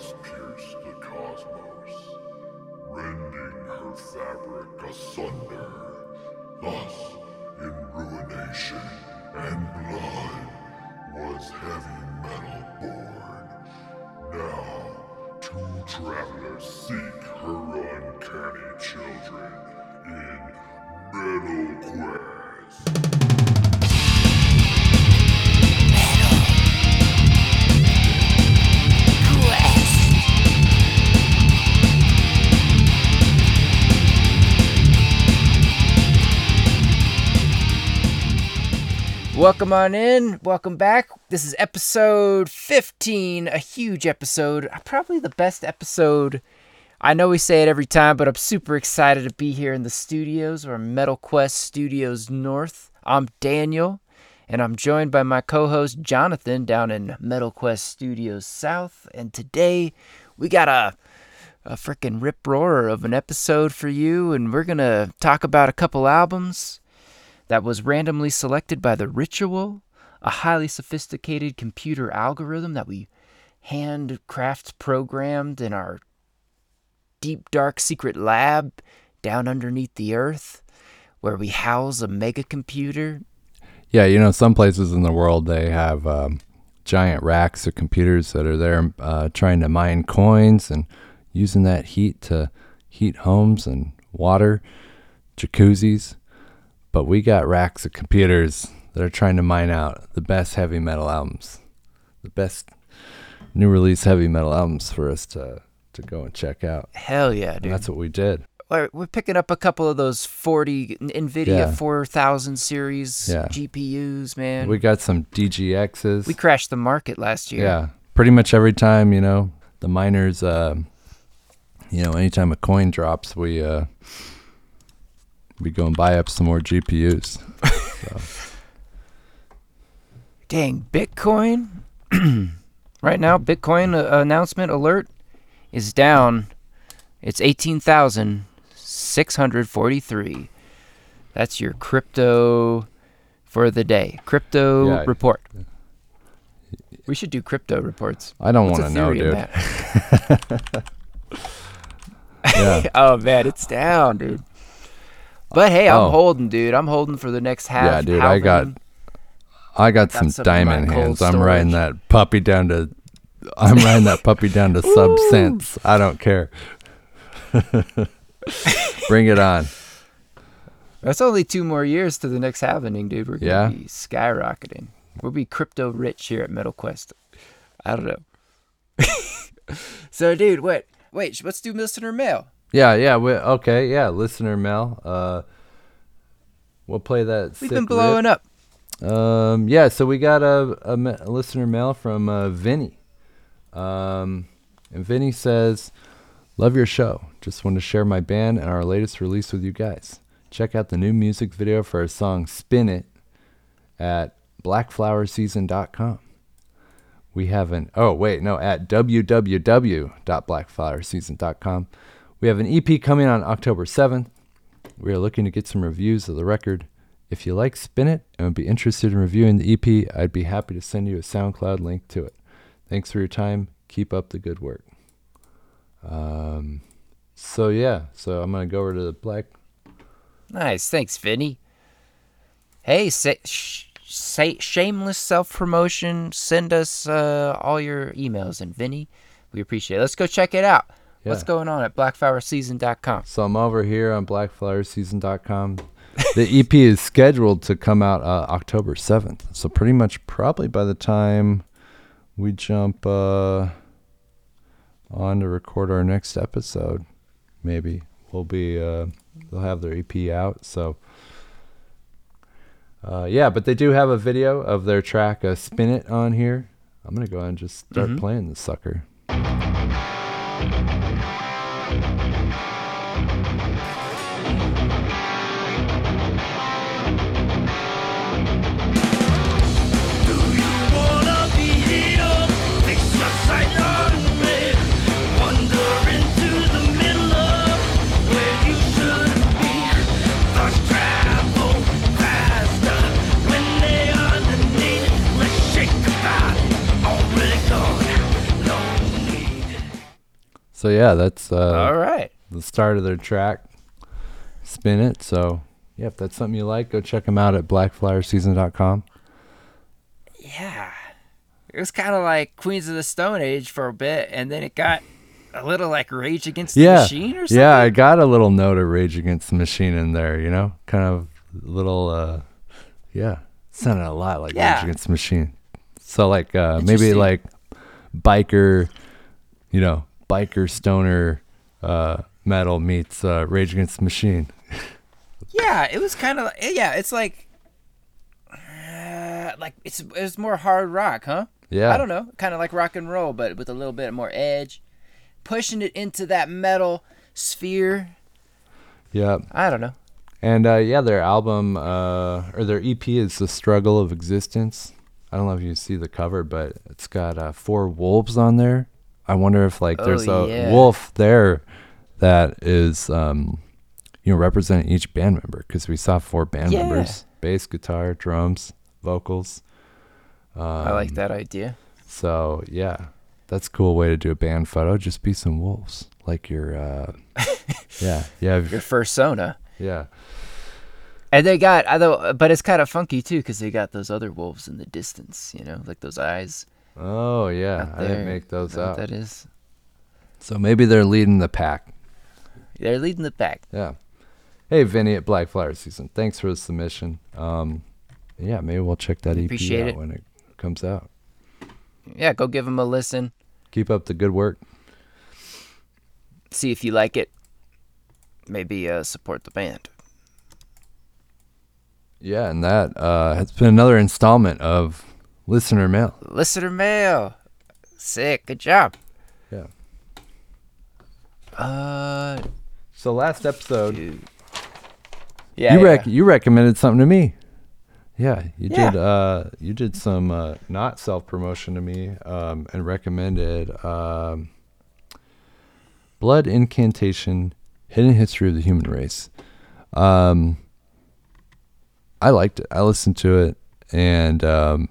has pierced the cosmos, rending her fabric asunder. Thus, in ruination and blood, was heavy metal born. Now, two travelers seek her uncanny children in Metal Quest. Welcome on in. Welcome back. This is episode 15, a huge episode. Probably the best episode. I know we say it every time, but I'm super excited to be here in the studios or Metal Quest Studios North. I'm Daniel, and I'm joined by my co host Jonathan down in Metal Quest Studios South. And today we got a a freaking rip roarer of an episode for you, and we're gonna talk about a couple albums that was randomly selected by the Ritual, a highly sophisticated computer algorithm that we handcraft programmed in our deep dark secret lab down underneath the earth where we house a mega computer. Yeah, you know, some places in the world they have um, giant racks of computers that are there uh, trying to mine coins and using that heat to heat homes and water, jacuzzis. But we got racks of computers that are trying to mine out the best heavy metal albums, the best new release heavy metal albums for us to, to go and check out. Hell yeah, And dude. that's what we did. We're we're picking up a couple of those 40 NVIDIA Yeah. 4000 series Yeah. GPUs, man. We got some DGXs. we crashed the market last year. Yeah, pretty much every time you know the miners, uh, you know, anytime a coin drops, we uh, we go and buy up some more GPUs. Dang, Bitcoin. right now, Bitcoin uh, announcement alert is down. It's 18,643. That's your crypto for the day. Crypto Yeah. report. We should do crypto reports. I don't want to know, dude. yeah, oh man, it's down, dude. But hey, I'm Oh. holding, dude. I'm holding for the next half. Yeah, dude, I got. I got Got some diamond hands. I'm riding that puppy down to. I'm riding that puppy down to sub cents. I don't care. Bring it on. That's only two more years to the next happening, dude. We're gonna Yeah? be skyrocketing. We'll be crypto rich here at Metal Quest. I don't know. so, dude, wait, wait. Let's do listener mail. Yeah, yeah. We, okay, yeah. Listener Mel. Uh, we'll play that. We've been rip. blowing up. Um, yeah, so we got a, a, a listener mail from uh, Vinny. Um, and Vinny says, Love your show. Just want to share my band and our latest release with you guys. Check out the new music video for our song Spin It at blackflowerseason.com. We have an, oh, wait, no, at www.blackflowerseason.com. We have an EP coming on October 7th. We are looking to get some reviews of the record. If you like Spin It and would be interested in reviewing the EP, I'd be happy to send you a SoundCloud link to it. Thanks for your time. Keep up the good work. Um, so yeah, so I'm gonna go over to the Black. Nice, thanks, Vinny. Hey, say, sh- say shameless self promotion. Send us uh, all your emails, and Vinny, we appreciate it. Let's go check it out. What's going on at blackflowerseason.com? So I'm over here on BlackFlowerSeason.com. the EP is scheduled to come out uh, October 7th. So pretty much probably by the time we jump uh, on to record our next episode, maybe we'll be uh, they'll have their EP out. So uh, yeah, but they do have a video of their track uh, "Spin It" on here. I'm gonna go ahead and just start Mhm. playing this sucker. So yeah, that's uh, All right. the start of their track. Spin it. So yeah, if that's something you like, go check them out at blackflowerseason.com. Yeah. It was kind of like Queens of the Stone Age for a bit, and then it got a little like Rage Against the Yeah, Machine or something. yeah, I got a little note of Rage Against the Machine in there. You know, kind of little. uh Yeah, sounded a lot like Yeah. Rage Against the Machine. So like uh maybe like biker, you know, biker stoner uh metal meets uh Rage Against the Machine. Yeah, it was kind of yeah. It's like, uh, like it's it was more hard rock, huh? Yeah. I don't know, kind of like rock and roll, but with a little bit more edge, pushing it into that metal sphere. Yeah. I don't know. And uh, yeah, their album uh, or their EP is "The Struggle of Existence." I don't know if you see the cover, but it's got uh, four wolves on there. I wonder if like there's Oh, a yeah. wolf there that is, um, you know, representing each band member because we saw four band Yeah. members: bass, guitar, drums, vocals. Um, I like that idea. So yeah, that's a cool way to do a band photo. Just be some wolves, like your, uh, yeah, yeah, Your fursona. yeah. And they got, although, but it's kind of funky too, because they got those other wolves in the distance, you know, like those eyes. Oh yeah, out I didn't make those up. That is. So maybe they're leading the pack. They're leading the pack. Yeah. Hey, Vinny at Black Flower Season. Thanks for the submission. Um, yeah, maybe we'll check that EP Appreciate out it. when it comes out. Yeah, go give them a listen. Keep up the good work. See if you like it. Maybe uh, support the band. Yeah, and that uh, has been another installment of listener mail. Listener mail. Sick. Good job. Yeah. Uh, So last episode, dude. Yeah. you yeah. rec- you recommended something to me. Yeah, you Yeah. did. Uh, you did some uh, not self promotion to me, um, and recommended um, Blood Incantation: Hidden History of the Human Race. Um, I liked it. I listened to it, and um,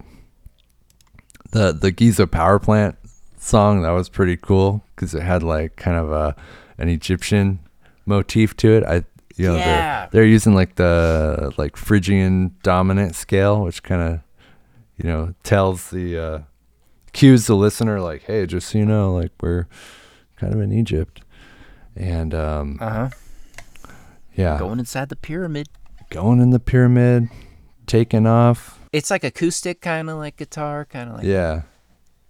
the the Giza power plant song that was pretty cool because it had like kind of a an Egyptian motif to it. I you know Yeah. they're they're using like the like Phrygian dominant scale, which kind of you know tells the uh, cues the listener like, hey, just so you know, like we're kind of in Egypt, and um, Uh huh. yeah, Going inside the pyramid. going in the pyramid, taking off, It's like acoustic, kind of like guitar, kind of like. yeah.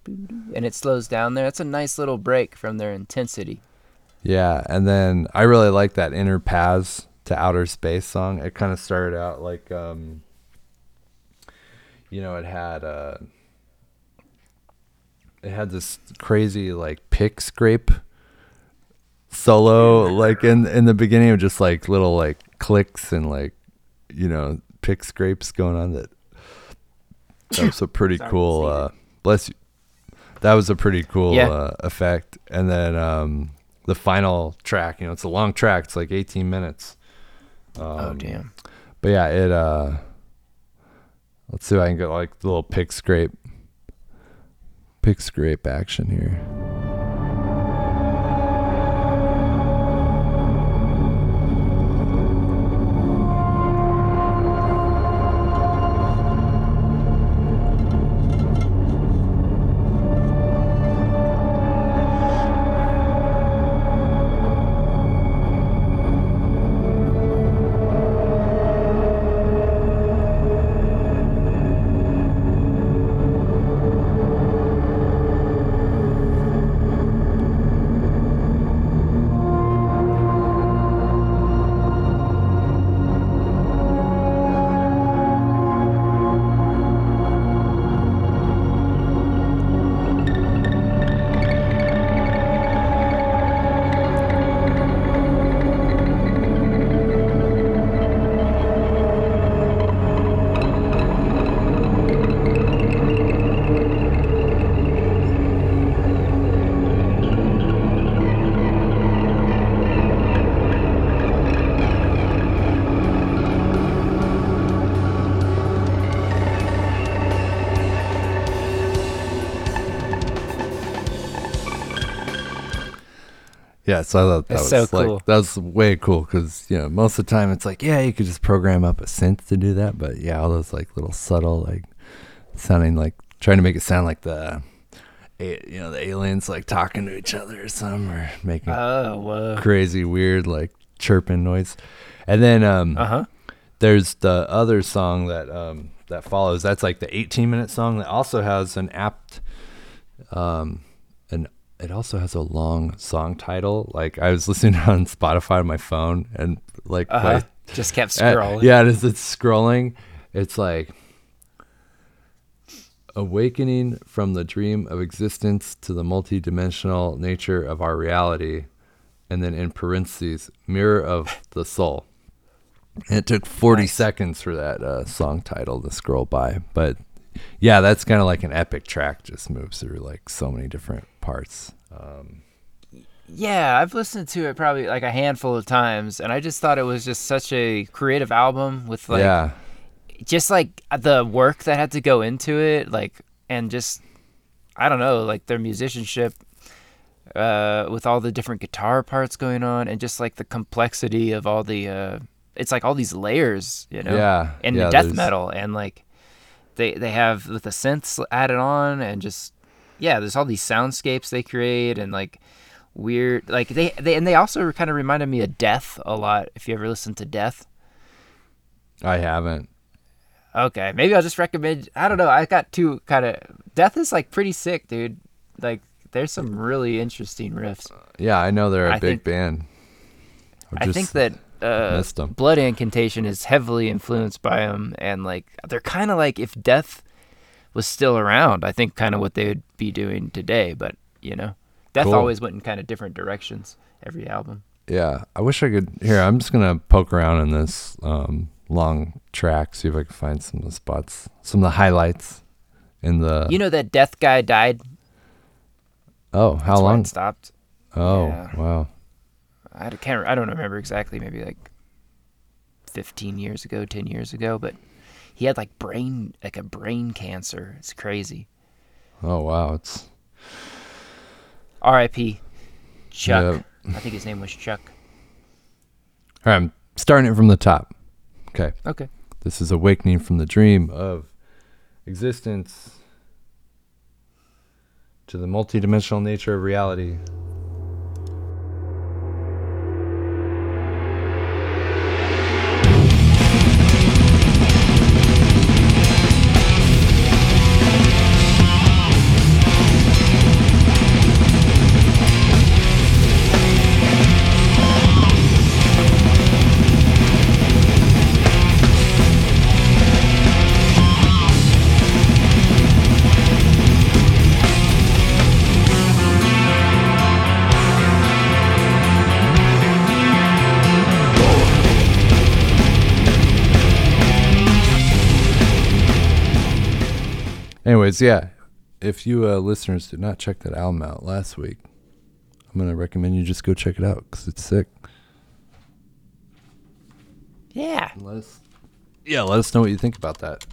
And it slows down there. It's a nice little break from their intensity. Yeah, and then I really like that inner paths to outer space song. It kind of started out like um you know, it had uh it had this crazy like pick scrape solo like in in the beginning of just like little like clicks and like you know, pick scrapes going on that that was a pretty Sorry, cool uh bless you. That was a pretty cool Yeah. uh, effect. And then um the final track, you know, it's a long track, it's like 18 minutes. oh Um, damn. But yeah, it uh let's see if I can get like the little pick scrape pick scrape action here. So I thought that That's was so like cool. that was way cool because you know most of the time it's like yeah you could just program up a synth to do that, but yeah all those like little subtle like sounding like trying to make it sound like the you know the aliens like talking to each other or something or making Oh, crazy weird like chirping noise, and then um Uh huh. there's the other song that um that follows that's like the 18 minute song that also has an apt um it also has a long song title like i was listening on spotify on my phone and like Uh huh. my- Just kept uh, scrolling. yeah as it's scrolling it's like awakening from the dream of existence to the multidimensional nature of our reality and then in parentheses mirror of the soul and it took 40 Nice. seconds for that uh, song title to scroll by but yeah that's kind of like an epic track just moves through like so many different parts. Um, Yeah, I've listened to it probably like a handful of times, and I just thought it was just such a creative album with like yeah. just like the work that had to go into it, like and just I don't know, like their musicianship uh, with all the different guitar parts going on, and just like the complexity of all the uh, it's like all these layers, you know, yeah and yeah, the death there's- metal, and like they they have with the synths added on, and just yeah, there's all these soundscapes they create, and like weird, like they they and they also kind of reminded me of Death a lot. If you ever listen to Death. i haven't Okay, maybe I'll just recommend. I don't know. I got two kind of. Death is like pretty sick, dude. Like, there's some really interesting riffs. yeah i know they're a I big think- band I think that uh. Blood Incantation is heavily influenced by them, and like they're kind of like if Death was still around, I think kind of what they would be doing today. But you know, Death Cool. always went in kind of different directions every album. Yeah, I wish I could. Here, I'm just gonna poke around in this um, long track, see if I can find some of the spots, some of the highlights in the. You know that Death guy died. oh, how That's long? stopped. Oh, Yeah. wow. I can't. I don't remember exactly. Maybe like fifteen years ago, ten years ago. But he had like brain, like a brain cancer. It's crazy. Oh, wow. It's R.I.P. Chuck. Yep. I think his name was Chuck. all right. I'm starting it from the top. Okay, Okay. this is awakening from the dream of existence to the multidimensional nature of reality. Anyways, yeah. If you uh, listeners did not check that album out last week, I'm gonna recommend you just go check it out because it's sick. Yeah. Let us, yeah, let us know what you think about that.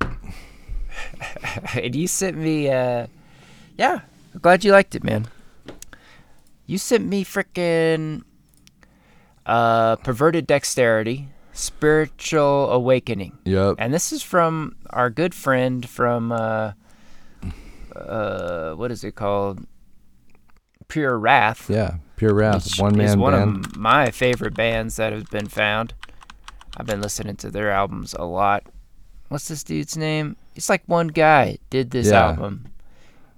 and you sent me. uh Yeah. I'm glad you liked it, man. You sent me freaking uh, perverted dexterity, spiritual awakening. Yep. And this is from our good friend from uh uh what is it called? Pure Wrath. Yeah, Pure Wrath, one man one band. of my favorite bands that have been found. I've been listening to their albums a lot. What's this dude's name? It's like one guy did this Yeah. album.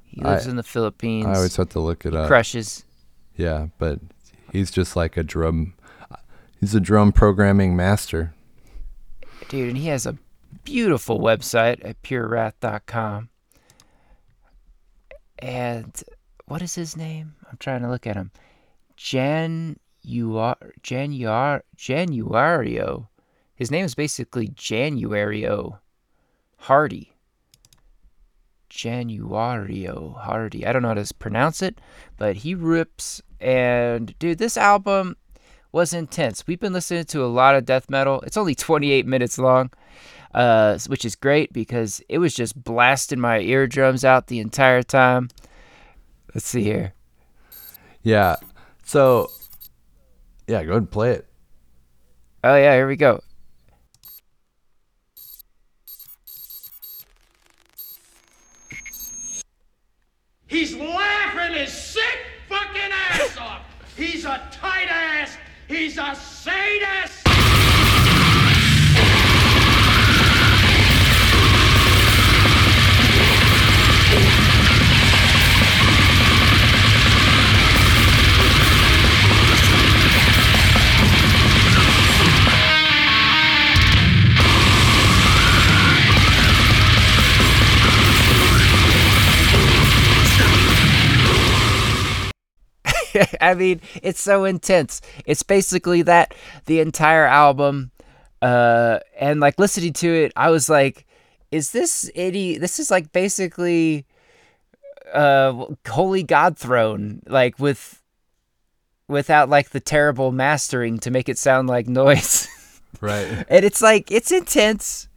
He lives I- in the Philippines. I always have to look it up. crushes. Yeah, but he's just like a drum. He's a drum programming master. Dude, and he has a beautiful website at purewrath.com. And what is his name? I'm trying to look at him. Jan Januar Januario. His name is basically Januario Hardy. Januario Hardy. I don't know how to pronounce it, but he rips. And dude, this album was intense. We've been listening to a lot of death metal. It's only 28 minutes long, uh, which is great because it was just blasting my eardrums out the entire time. Let's see here. Yeah. So, yeah, go ahead and play it. Oh yeah, here we go. He's laughing his sick fucking ass off. He's a tight ass. He's a sadist. I mean, it's so intense. It's basically that the entire album. Uh, and like listening to it, I was like, is this any? This is like basically, uh, Holy God Throne, like with, without like the terrible mastering to make it sound like noise. Right. and it's like it's intense.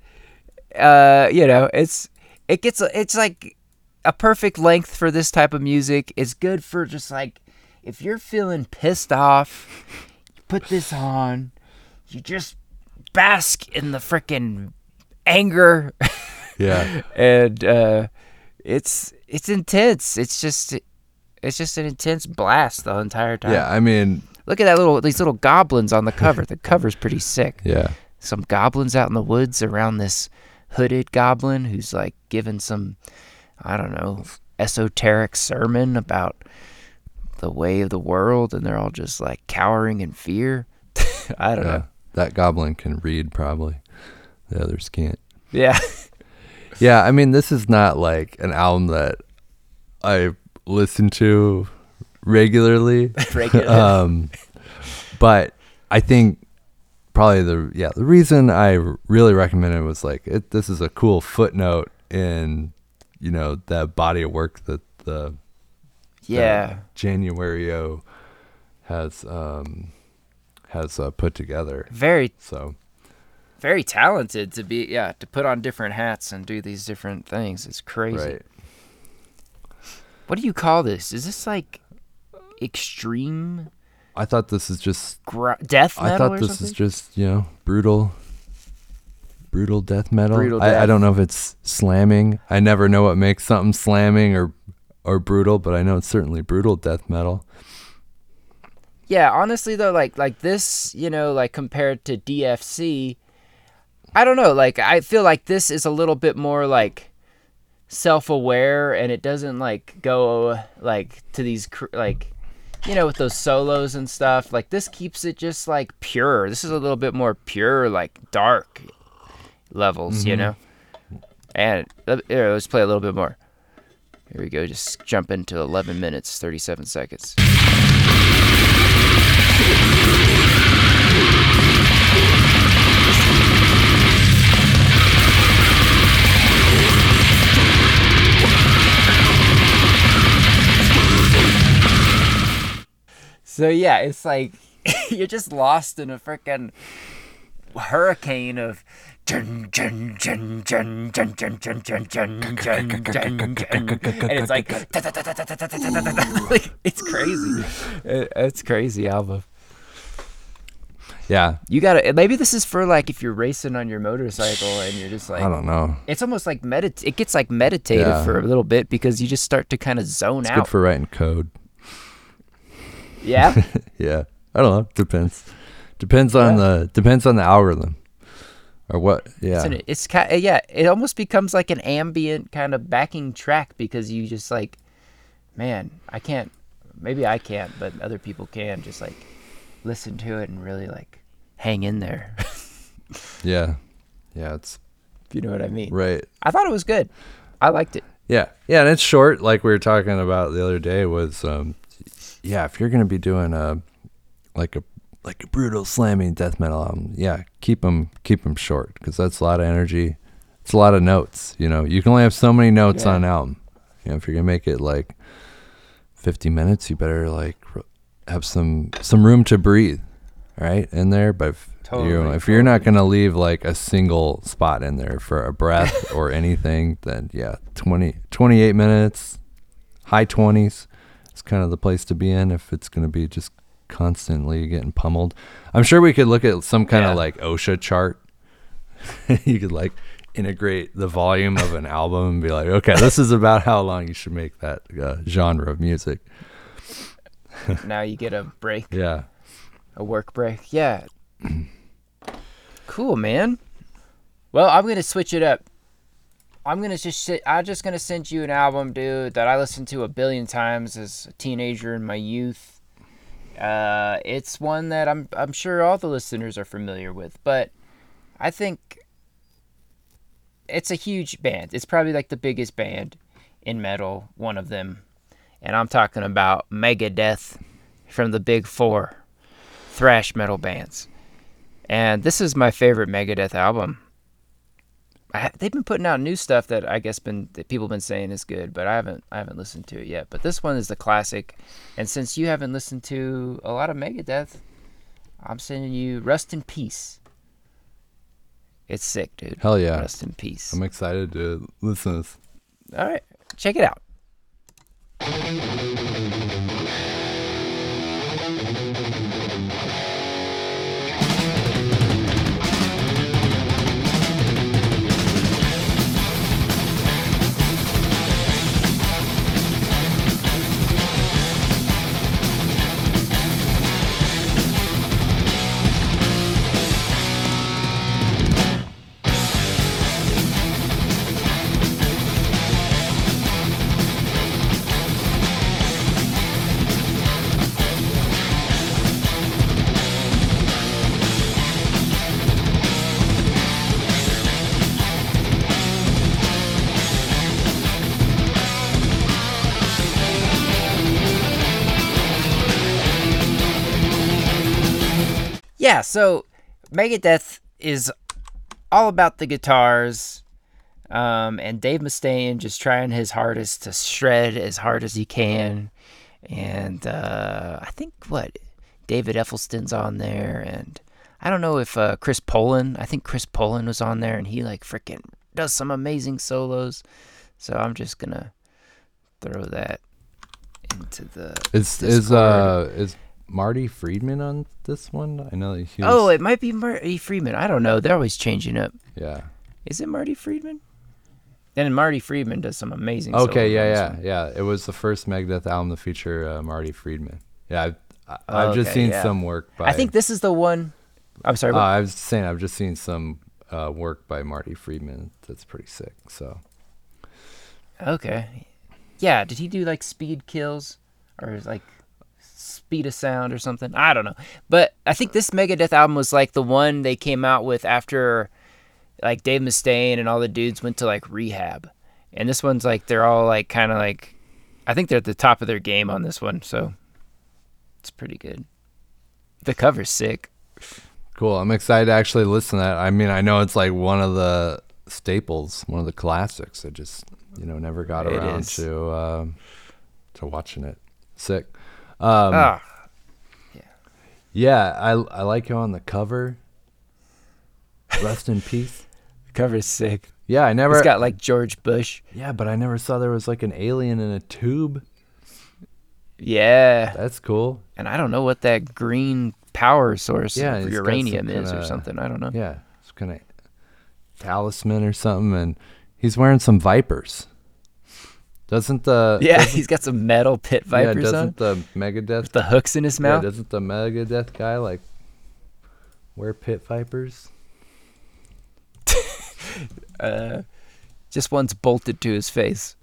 Uh, you know, it's it gets it's like a perfect length for this type of music. It's good for just like if you're feeling pissed off, you put this on, you just bask in the freaking anger, Yeah. and uh, it's it's intense. It's just it's just an intense blast the entire time. Yeah. I mean, Look at that little these little goblins on the cover. the cover's pretty sick yeah. some goblins out in the woods around this hooded goblin who's like giving some I don't know esoteric sermon about the way of the world and they're all just like cowering in fear. I don't Yeah. know. That goblin can read, probably. The others can't. Yeah. Yeah, I mean, this is not like an album that I listen to regularly. Regular. um, but I think probably the yeah the reason I really recommend it was like it, this is a cool footnote in you know that body of work that the yeah. Januario has um has uh, put together. Very So very talented to be yeah, to put on different hats and do these different things. It's crazy. right, What do you call this? Is this like extreme I thought this is just gra- death metal I thought this something? is just you know brutal, brutal death metal. Brutal I, I don't know if it's slamming. I never know what makes something slamming or or brutal, but I know it's certainly brutal death metal. Yeah, honestly though, like like this, you know, like compared to DFC, I don't know. Like I feel like this is a little bit more like self-aware, and it doesn't like go like to these cr- like you know with those solos and stuff. Like this keeps it just like pure. This is a little bit more pure, like dark levels, you know. And uh, here, let's play a little bit more. Here we go. Just jump into 11 minutes 37 seconds. So yeah, it's like you're just lost in a freaking hurricane of and it's like, like it's crazy. It's crazy album. Yeah, you gotta. Maybe this is for like if you're racing on your motorcycle and you're just like I don't know. It's almost like medit. It gets like meditative for a little bit because you just start to kind of zone out. Good for writing code. Yeah. yeah, I don't know. Depends. Depends on the depends on the algorithm or what. Yeah, It's, an, it's kind yeah, it almost becomes like an ambient kind of backing track because you just like, man, I can't, maybe I can't, but other people can just like listen to it and really like hang in there. yeah, yeah. It's if you know what I mean. right. I thought it was good. I liked it. Yeah, yeah, and it's short. Like we were talking about the other day, was um, yeah, if you're gonna be doing a like a like a brutal slamming death metal album, yeah, keep them keep them short because that's a lot of energy. It's a lot of notes. You know, you can only have so many notes Yeah. on an album. You know, if you're gonna make it like 50 minutes, you better like have some some room to breathe, right in there. But if, you know, Totally, if you're not gonna leave like a single spot in there for a breath or anything, then yeah, 20 28 minutes, high 20s, it's kind of the place to be in if it's going to be just constantly getting pummeled. I'm sure we could look at some kind Yeah. of like OSHA chart. you could like integrate the volume of an album and be like, okay, this is about how long you should make that uh, genre of music. now you get a break, Yeah. a work break. Yeah. cool, man. Well, I'm gonna switch it up. I'm gonna just sit, I'm just gonna send you an album, dude, that I listened to a billion times as a teenager in my youth. Uh, it's one that I'm I'm sure all the listeners are familiar with, but I think it's a huge band. It's probably like the biggest band in metal, one of them, and I'm talking about Megadeth from the Big Four thrash metal bands. And this is my favorite Megadeth album. I, they've been putting out new stuff that I guess been that people have been saying is good, but I haven't I haven't listened to it yet. But this one is the classic, and since you haven't listened to a lot of Megadeth, I'm sending you "Rust in Peace. It's sick, dude. Hell yeah. Rust in Peace. I'm excited to listen to this. All right, check it out. So Megadeth is all about the guitars, um, and Dave Mustaine just trying his hardest to shred as hard as he can, and uh, I think what David Ellefson's on there, and I don't know if uh, Chris Poland. I think Chris Poland was on there, and he like freaking does some amazing solos. So I'm just gonna throw that into the. Is is uh is Marty Friedman on this one? I know that he was, Oh, it might be Marty Friedman. I don't know. They're always changing up. yeah. Is it Marty Friedman? And Marty Friedman does some amazing. Okay, yeah, yeah, yeah. It was the first Megadeth album to feature uh, Marty Friedman. Yeah, I've, I, Oh, I've just seen yeah. some work by. I think this is the one. I'm sorry. Uh, I was saying I've just seen some uh, work by Marty Friedman. That's pretty sick. So okay. Yeah. Did he do like speed kills or like speed of sound or something? I don't know. But I think this Megadeth album was like the one they came out with after like Dave Mustaine and all the dudes went to like rehab. And this one's like they're all like kind of like I think they're at the top of their game on this one, so it's pretty good. The cover's sick. cool. I'm excited to actually listen to that. I mean, I know it's like one of the staples, one of the classics. I just you know never got around to um, to watching it. Sick. Um, ah, Yeah, I I like you on the cover. Rest in peace. the cover's sick. Yeah, I never. It's got like George Bush. yeah, but I never saw there was like an alien in a tube. Yeah. That's cool. And I don't know what that green power source Yeah, of it's some uranium is or kinda- something. I don't know. Yeah, it's kind of talisman or something, and he's wearing some vipers. Doesn't the Yeah, doesn't- he's got some metal pit yeah vipers on. doesn't the Megadeth The hooks in his mouth? yeah doesn't the Megadeth guy like wear pit vipers? uh, just one's bolted to his face.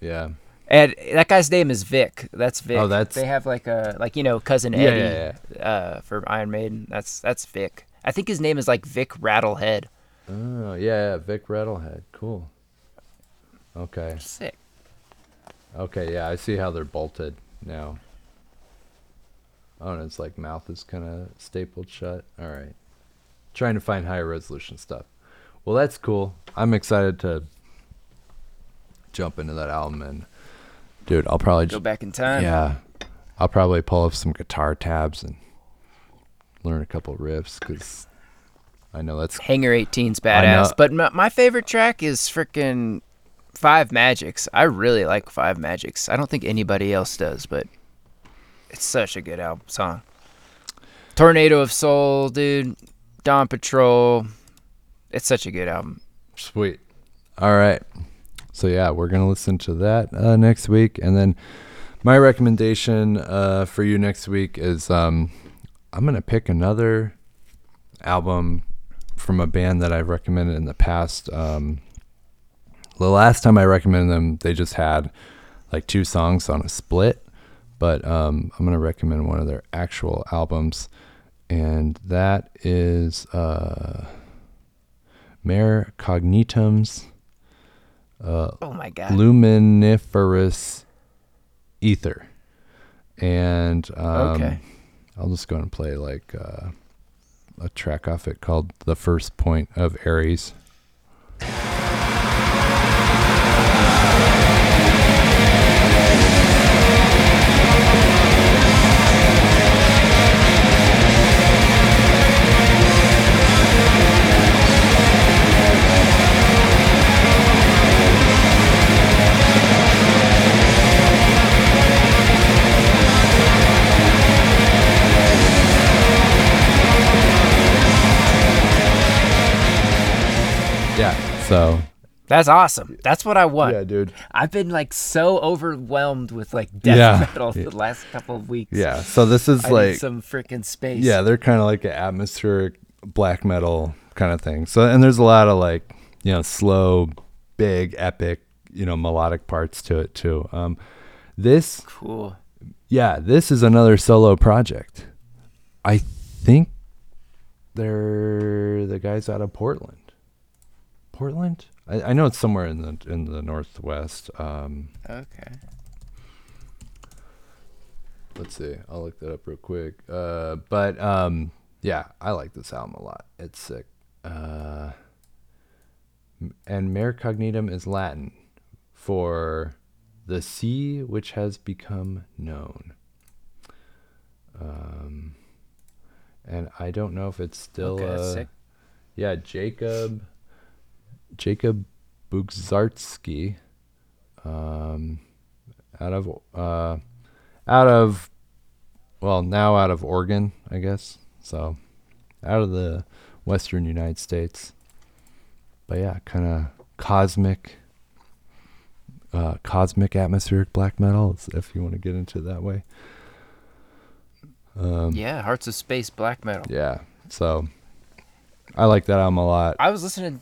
Yeah, And that guy's name is Vic. That's Vic. Oh, that's- they have like a like you know cousin Yeah, Eddie yeah, Uh, for Iron Maiden. That's that's Vic. I think his name is like Vic Rattlehead. oh yeah, yeah, Vic Rattlehead, cool. Okay, Sick. Okay, yeah, I see how they're bolted now. Oh, and it's like mouth is kind of stapled shut. All right, trying to find higher resolution stuff. Well, that's cool. I'm excited to jump into that album and, dude, I'll probably Go just back in time. yeah, I'll probably pull up some guitar tabs and learn a couple riffs because I know that's Hangar 18's badass. But my, my favorite track is freaking Five Magics. I really like Five Magics. I don't think anybody else does, but it's such a good album song. Tornado of Soul, dude. Dawn Patrol. It's such a good album. Sweet. All right. So yeah, we're gonna listen to that uh, next week, and then my recommendation uh, for you next week is um, I'm gonna pick another album from a band that I've recommended in the past. Um, the last time I recommended them, they just had like two songs on a split, but um, I'm gonna recommend one of their actual albums, and that is uh, Mare Cognitum's Oh my god. luminiferous aether and um, Okay. i'll just go and play like uh, a track off it called the first point of aries That's awesome. That's what I want. yeah dude I've been like so overwhelmed with like death Yeah. metal Yeah. the last couple of weeks. yeah so this is I need like some freaking space. Yeah, they're kind of like an atmospheric black metal kind of thing. So, and there's a lot of like, you know, slow, big, epic, you know, melodic parts to it too. Um, this, Cool. yeah, this is another solo project. I think they're the guys out of Portland. Portland? I, I know it's somewhere in the in the northwest. Um, Okay. let's see i'll look that up real quick uh but um yeah i like this album a lot it's sick uh and mare cognitum is latin for the sea which has become known um and i don't know if it's still Okay, uh, sick. yeah jacob jacob buczarski um out of uh out of well now out of Oregon, I guess. So out of the western United States. But yeah, kind of cosmic uh cosmic atmospheric black metal if you want to get into it that way. Um Yeah, Hearts of Space black metal. yeah. So I like that album a lot. I was listening.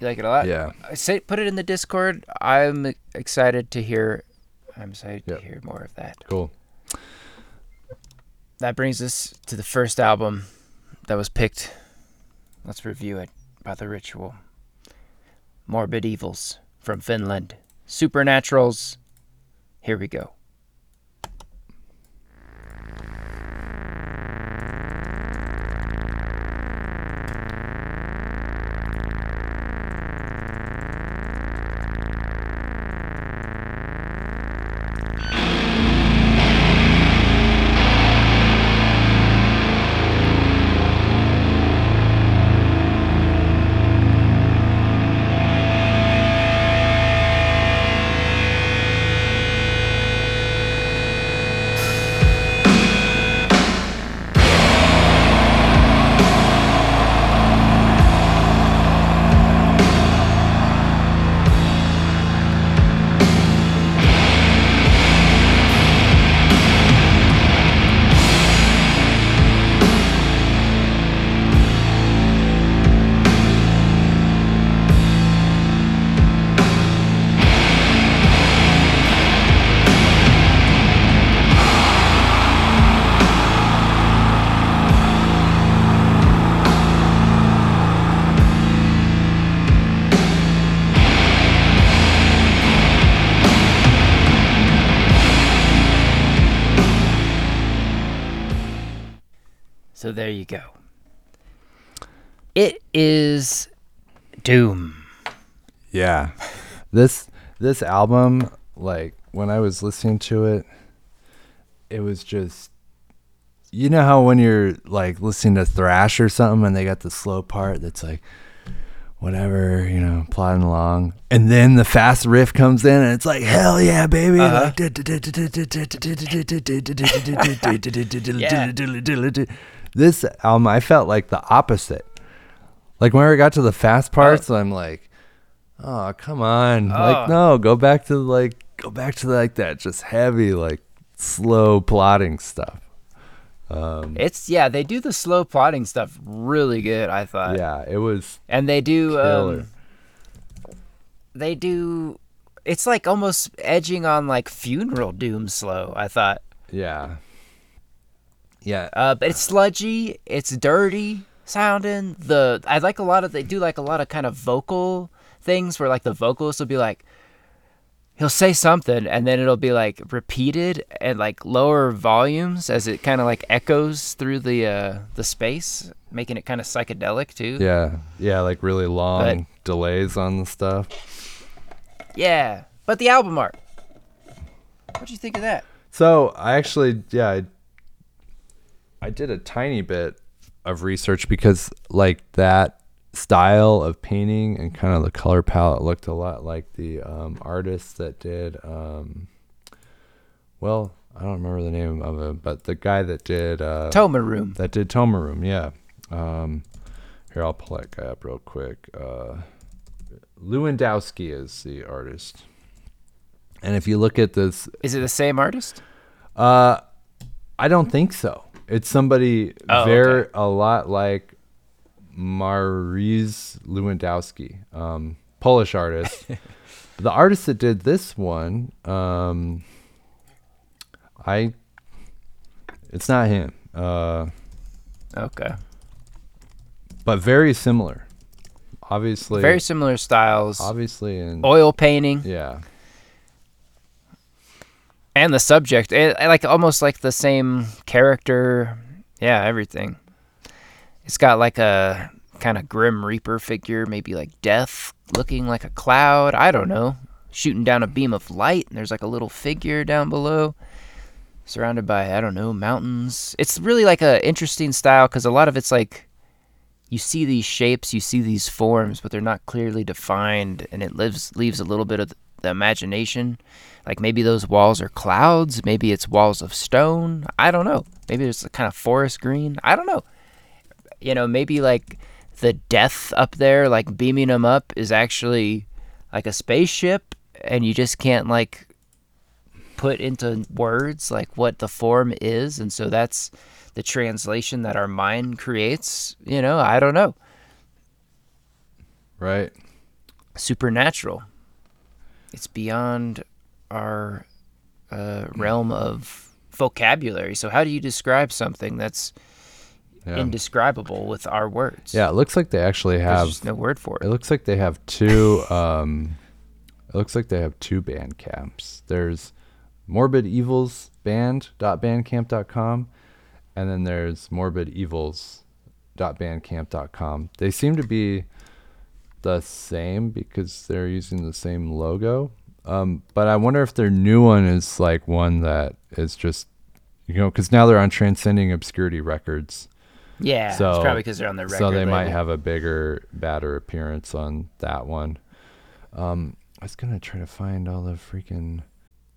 You like it a lot? Yeah. I say put it in the Discord. I'm excited to hear. I'm excited Yep. to hear more of that. Cool. That brings us to the first album that was picked. Let's review it by the ritual. Morbid Evils from Finland. Supernaturals. Here we go. Go. It is Doom. Yeah. This this album, like when I was listening to it, it was just you know how when you're like listening to thrash or something and they got the slow part that's like whatever, you know, plodding along. And then the fast riff comes in and it's like, hell yeah, baby. Uh-huh. Like, This album, I felt like the opposite. Like whenever I got to the fast parts, I'm like, oh, come on. Like, Oh. no, go back to like, go back to like that just heavy, like slow plotting stuff. Um, It's yeah, they do the slow plotting stuff really good. I thought. yeah, it was and they do Killer. um, they do it's like almost edging on like funeral doom slow i thought Yeah. Yeah. uh, but it's sludgy it's dirty sounding the i like a lot of they do like a lot of kind of vocal things where like the vocalist will be like he'll say something and then it'll be like repeated at like lower volumes as it kind of like echoes through the uh the space making it kind of psychedelic too Yeah. Yeah. Like really long But- delays on the stuff. Yeah, but the album art. what do you think of that? So I actually, yeah, I, I did a tiny bit of research because like that style of painting and kind of the color palette looked a lot like the um, artist that did. Um, well, I don't remember the name of it, but the guy that did uh, Toma Room. that did Toma Room, yeah. Um, here, I'll pull that guy up real quick. Uh, Lewandowski is the artist. And if you look at this, Is it the same artist? uh, I don't think so. It's somebody Oh, very okay. a lot like Mariusz Lewandowski, um, Polish artist. the artist that did this one, um, I, it's not him. Uh, Okay. but very similar. Obviously, Very similar styles. obviously, in Oil painting yeah, and the subject, eh, eh, like almost like the same character. Yeah, everything. It's got like a kind of grim reaper figure, maybe like death looking like a cloud. I don't know. Shooting down a beam of light, and there's like a little figure down below, surrounded by I don't know mountains. It's really like a interesting style because a lot of it's like you see these shapes, you see these forms, but they're not clearly defined, and it lives leaves a little bit of the imagination. Like maybe those walls are clouds, maybe it's walls of stone. I don't know. Maybe it's a kind of forest green. I don't know. You know, maybe like the death up there, like beaming them up, is actually like a spaceship, and you just can't like put into words like what the form is, and so that's the translation that our mind creates. You know, I don't know. right. Supernatural. It's beyond our uh, realm of vocabulary. So, how do you describe something that's Yeah. indescribable with our words? yeah, it looks like they actually have no word for It it. looks like they have two. Um, it looks like they have two band camps. There's Morbid Evils band.bandcamp.com, and then there's Morbid Evils.bandcamp.com. They seem to be the same because they're using the same logo. Um, but I wonder if their new one is like one that is just, you know, because now they're on Transcending Obscurity Records. Yeah, So it's probably because they're on the record. So they might have a bigger, badder appearance on that one. Um, I was gonna try to find all the freaking.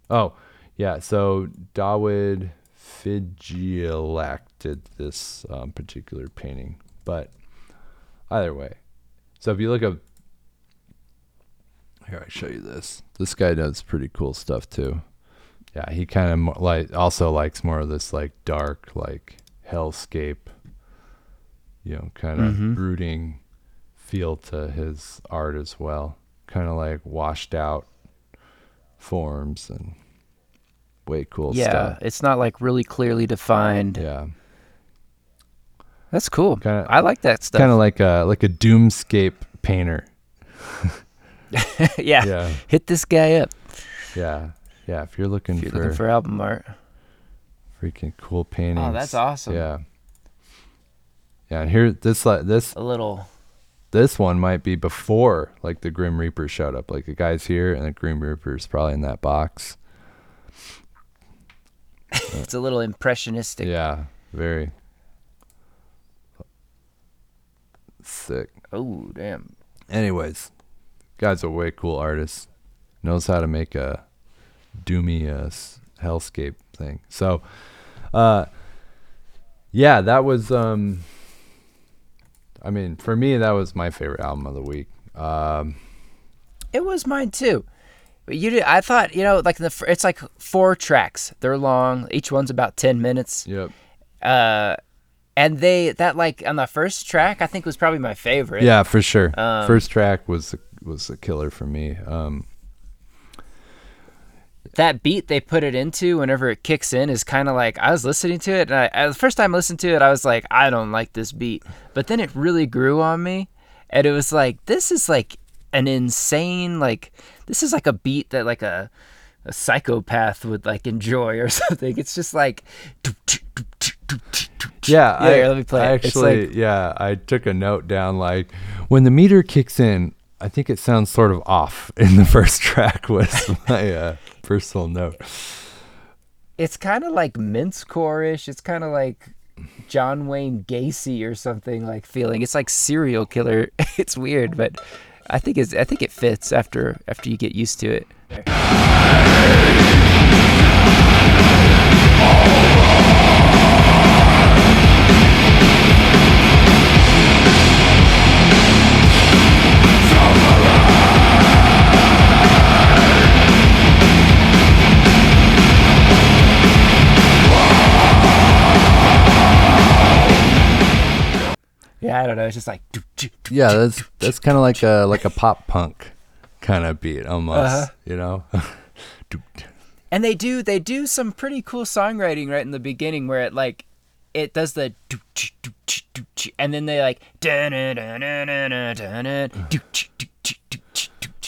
Oh, yeah. So Dawid Figielak did this um, particular painting, but either way. So if you look up, here I show you this. This guy does pretty cool stuff too. Yeah, he kind of like also likes more of this like dark, like hellscape you know, kind of Mhm. brooding feel to his art as well. Kind of like washed out forms and way cool Yeah, stuff. Yeah, it's not like really clearly defined. Yeah, That's cool. Kinda- I like that stuff. kind of like a like a doomscape painter. yeah. Yeah, Hit this guy up yeah, yeah. If you're looking if you're for, looking for album art. freaking cool paintings, Oh, that's awesome. Yeah, yeah. And here, this like this A little. this one might be before like the Grim Reaper showed up. Like the guy's here, and the Grim Reaper's probably in that box. It's a little impressionistic. Yeah, very sick. Oh damn. Anyways, guy's a way cool artist. Knows how to make a doomy uh, s- hellscape thing. So, uh, yeah, that was. Um, I mean, for me, that was my favorite album of the week. Um, It was mine too. You did. I thought you know like the it's like four tracks. They're long. Each one's about ten minutes. yep. Uh, and they that like on the first track I think was probably my favorite. Yeah, for sure. Um, First track was was a killer for me. Um, that beat they put it into whenever it kicks in is kind of like I was listening to it and I, I- the first time I listened to it I was like I don't like this beat but then it really grew on me and it was like this is like an insane like this is like a beat that like a a psychopath would like enjoy or something it's just like yeah, I, here, let me play I actually, like- yeah, I took a note down. Like when the meter kicks in, I think it sounds sort of off in the first track. Was my uh, personal note. it's kind of like mincecore-ish it's kind of like John Wayne Gacy or something like feeling it's like serial killer it's weird but I think it's I think it fits after after you get used to it yeah I don't know it's just like doo doo Yeah, that's that's kind of like a like a pop punk kind of beat almost. Uh-huh. You know. And they do they do some pretty cool songwriting right in the beginning where it like it does the and then they like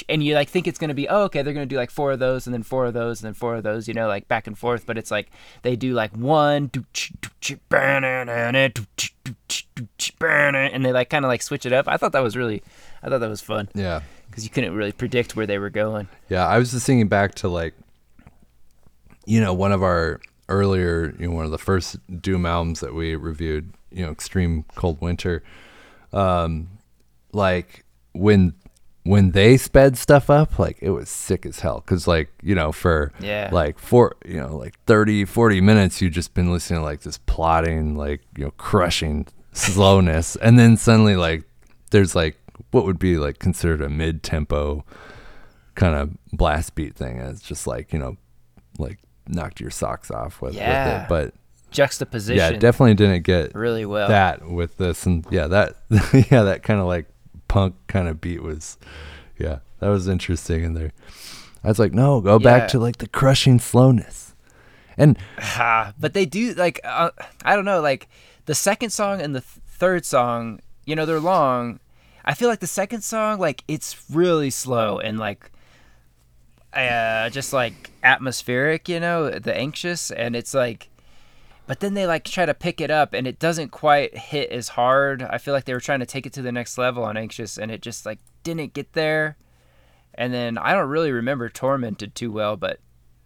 and you like think it's gonna be oh okay they're gonna do like four of those and then four of those and then four of those you know like back and forth but it's like they do like one and they like kind of like switch it up I thought that was really I thought that was fun yeah. because you couldn't really predict where they were going Yeah, I was just thinking back to like, you know, one of our earlier, you know, one of the first Doom albums that we reviewed, you know, Extreme Cold Winter. Um, like when when they sped stuff up, like it was sick as hell. Cause like, you know, for Yeah. like for, you know, like 30, 40 minutes, you've just been listening to like this plotting, like, you know, crushing slowness. and then suddenly like there's like what would be like considered a mid tempo kind of blast beat thing. And it's just like, you know, like knocked your socks off with, Yeah. with it. But juxtaposition yeah, definitely didn't get really well that with this. And yeah, that, yeah, that kind of like punk kind of beat was, yeah, that was interesting in there. I was like, no, go Yeah. back to like the crushing slowness. And Ah, but they do like uh, I don't know, like the second song and the th- third song, you know, they're long. I feel like the second song, like it's really slow and like uh, just like atmospheric, you know, the anxious, and it's like. But then they like try to pick it up, and it doesn't quite hit as hard. I feel like they were trying to take it to the next level on anxious, and it just like didn't get there. And then I don't really remember tormented too well, but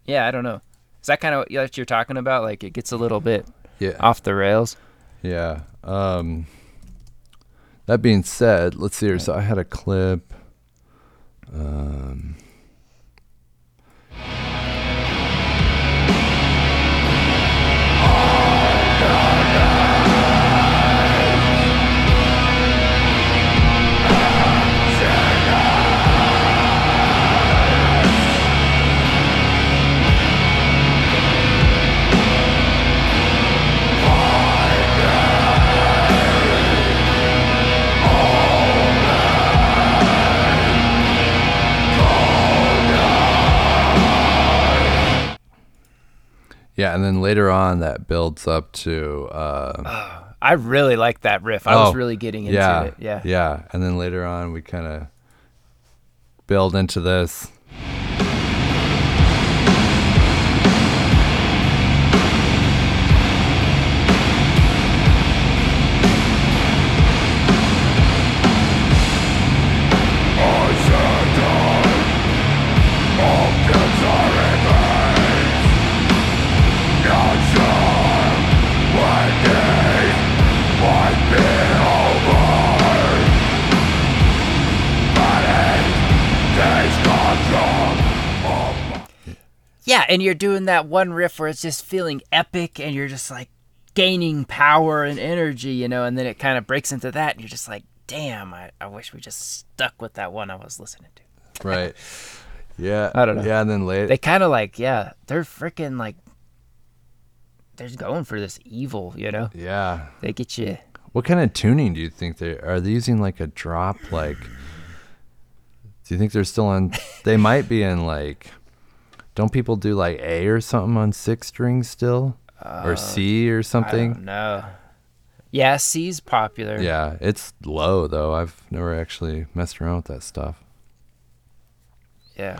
yeah, I don't know. Is that kind of what you're talking about? Like it gets a little bit yeah, off the rails. Yeah. Um, that being said, let's see here. So I had a clip. Um, yeah, and then later on that builds up to. Uh, I really like that riff. I was oh, really getting into yeah, it. Yeah. Yeah, and then later on we kind of build into this. Yeah, and you're doing that one riff where it's just feeling epic, and you're just like gaining power and energy, you know, and then it kind of breaks into that, and you're just like, damn, I, I wish we just stuck with that one I was listening to. Right. Yeah. I don't know. Yeah, and then later. They kind of like, yeah, they're freaking like, they're going for this evil, you know. yeah. They get you. What kind of tuning do you think they are? They using like a drop? Like, do you think they're still on? They might be in like. Don't people do like A or something on six strings still, or C or Uh, something? don't. Yeah, C's popular. Yeah, it's low though. I've never actually messed around with that stuff. Yeah.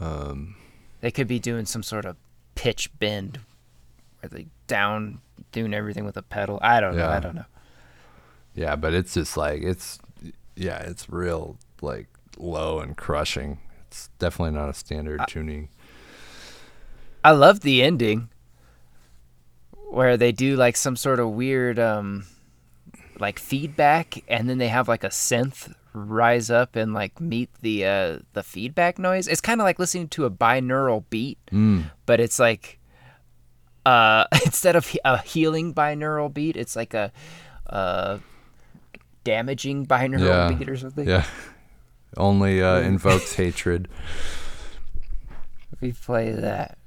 Um, They could be doing some sort of pitch bend where they down doing everything with a pedal. I don't know. I don't know. yeah, but it's just like it's, yeah, it's real like low and crushing. It's definitely not a standard tuning. I love the ending where they do like some sort of weird um like feedback and then they have like a synth rise up and like meet the uh the feedback noise. It's kind of like listening to a binaural beat, Mm. but it's like uh instead of a healing binaural beat, it's like a uh damaging binaural Yeah. beat or something. Yeah, only uh, invokes hatred. We play that.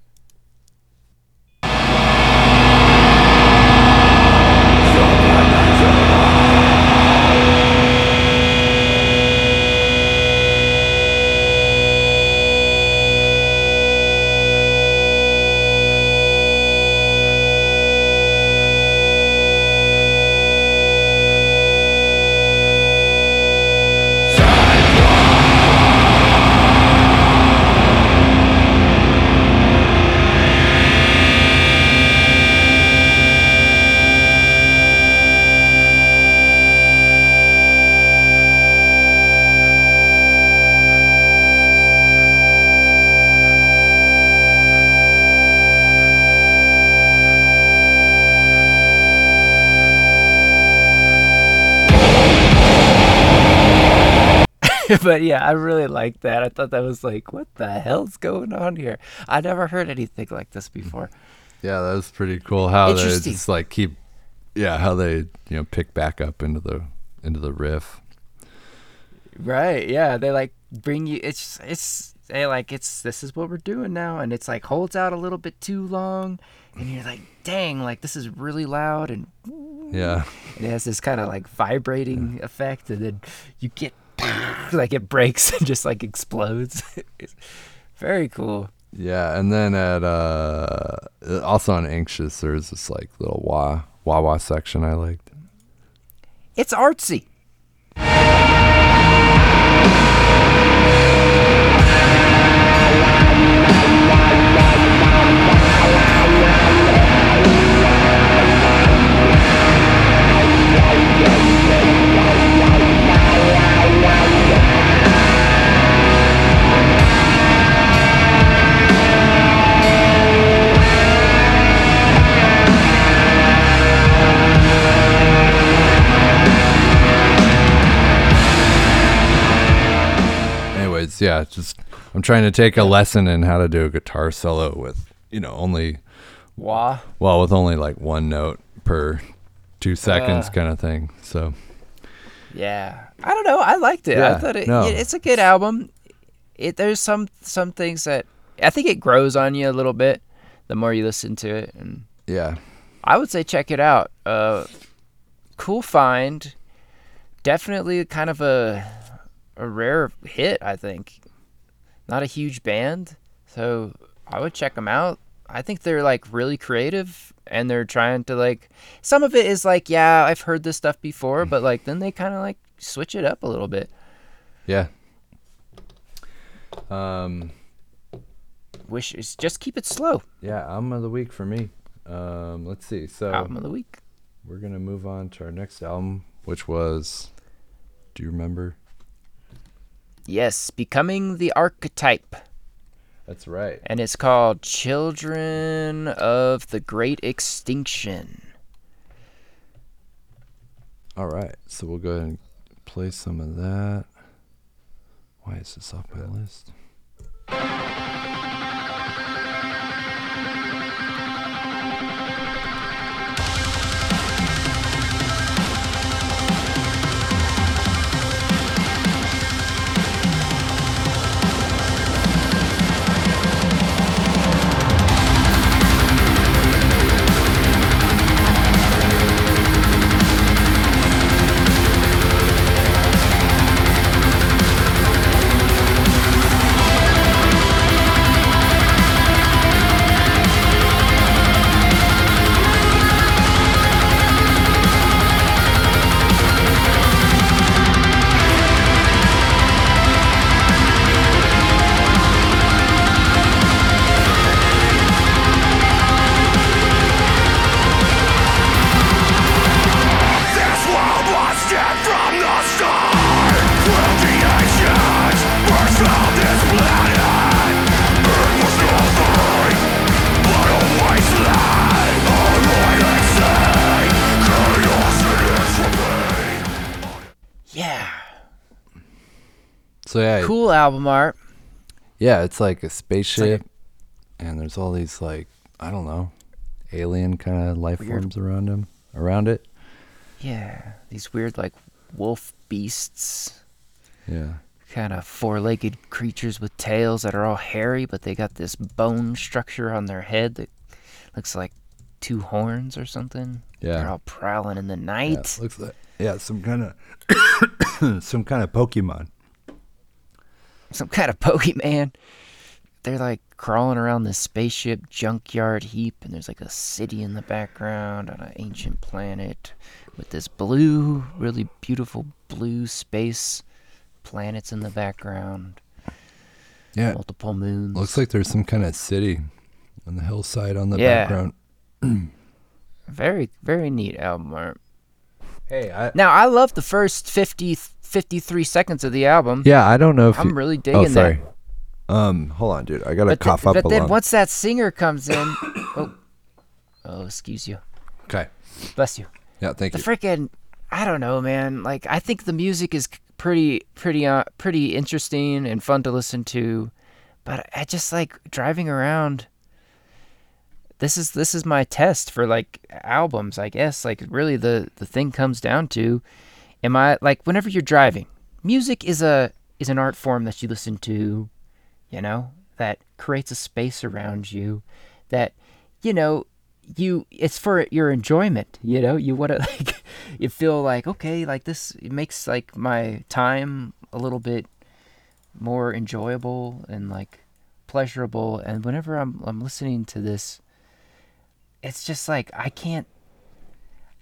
but yeah, I really like that. I thought that was like, what the hell's going on here? I never heard anything like this mm-hmm. before. Yeah, that was pretty cool. How they just like keep, yeah, how they you know pick back up into the into the riff. Right? Yeah, they like bring you. It's it's they like it's this is what we're doing now, and it's like holds out a little bit too long, and you're like, dang, like this is really loud, and Yeah, it has this kind of like vibrating effect, and then you get like it breaks and just like explodes. Very cool. yeah, and then at uh also on anxious, there's this like little wah wah wah section I liked. It's artsy. Yeah, just I'm trying to take a lesson in how to do a guitar solo with you know only Wah. well with only like one note per two seconds Uh. kind of thing. So Yeah, I don't know. I liked it. I Yeah, thought it, no. it- it's a good album. It there's some some things that I think it grows on you a little bit the more you listen to it, and yeah, I would say check it out. Uh, cool find. Definitely kind of a a rare hit. I think. Not a huge band, so I would check them out. I think they're like really creative and they're trying to like some of it is like yeah I've heard this stuff before but like then they kind of like switch it up a little bit yeah. Um. wish is just keep it slow Yeah, album of the week for me. Um, let's see. So album of the week we're gonna move on to our next album, which was. Do you remember? Yes becoming the archetype That's right. and it's called children of the great extinction All right, so we'll go ahead and play some of that. Why is this off my list? Yeah, Cool album art. yeah, it's like a spaceship, and there's all these like I don't know, alien kind of life Weird. forms around him, around it. Yeah, these weird like wolf beasts, Yeah, kind of four-legged creatures with tails that are all hairy, but they got this bone structure on their head that looks like two horns or something. Yeah. They're all prowling in the night. yeah looks like yeah, some kind of some kind of Pokemon. Some kind of Pokemon. They're like crawling around this spaceship junkyard heap, and there's like a city in the background on an ancient planet with this blue, really beautiful blue space planets in the background. Yeah, multiple moons. looks like there's some kind of city on the hillside on the Yeah. background. very, very neat album art. Hey, I Now, I love the first 50, 53 seconds of the album. yeah, I don't know if I'm you, really oh digging sorry. that. Um, hold on, dude. I gotta But, th- cough up but a then lung. once that singer comes in, oh, oh, excuse you, Okay. bless you. Yeah, thank The you. The freaking, I don't know, man. Like, I think the music is pretty, pretty, uh, pretty interesting and fun to listen to, but I just like driving around. This is this is my test for like albums, I guess. Like, really, the the thing comes down to, am I like whenever you're driving, music is a is an art form that you listen to, you know, that creates a space around you, that, you know, you it's for your enjoyment you know? You want to like you feel like okay like this makes like my time a little bit more enjoyable and like pleasurable. And whenever i'm i'm listening to this it's just like i can't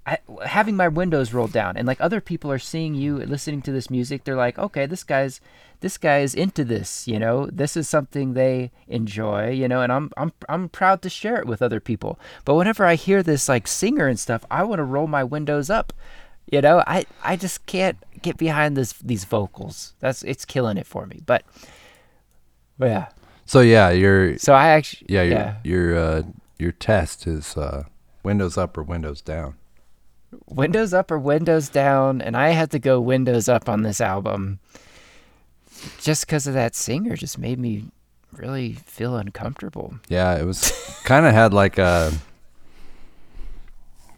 I, having my windows rolled down and like other people are seeing you listening to this music they're like okay this guy's this guy is into this you know? This is something they enjoy you know? And i'm i'm i'm proud to share it with other people. But whenever i hear this like singer and stuff i want to roll my windows up you know? I i just can't get behind this these vocals. That's it's killing it for me. But but yeah. So yeah, your so i actually yeah your yeah. your uh, your test is uh, Windows up or Windows down. Windows up or Windows down, and I had to go Windows up on this album just because of that singer. Just made me really feel uncomfortable. Yeah, it was kind of had like a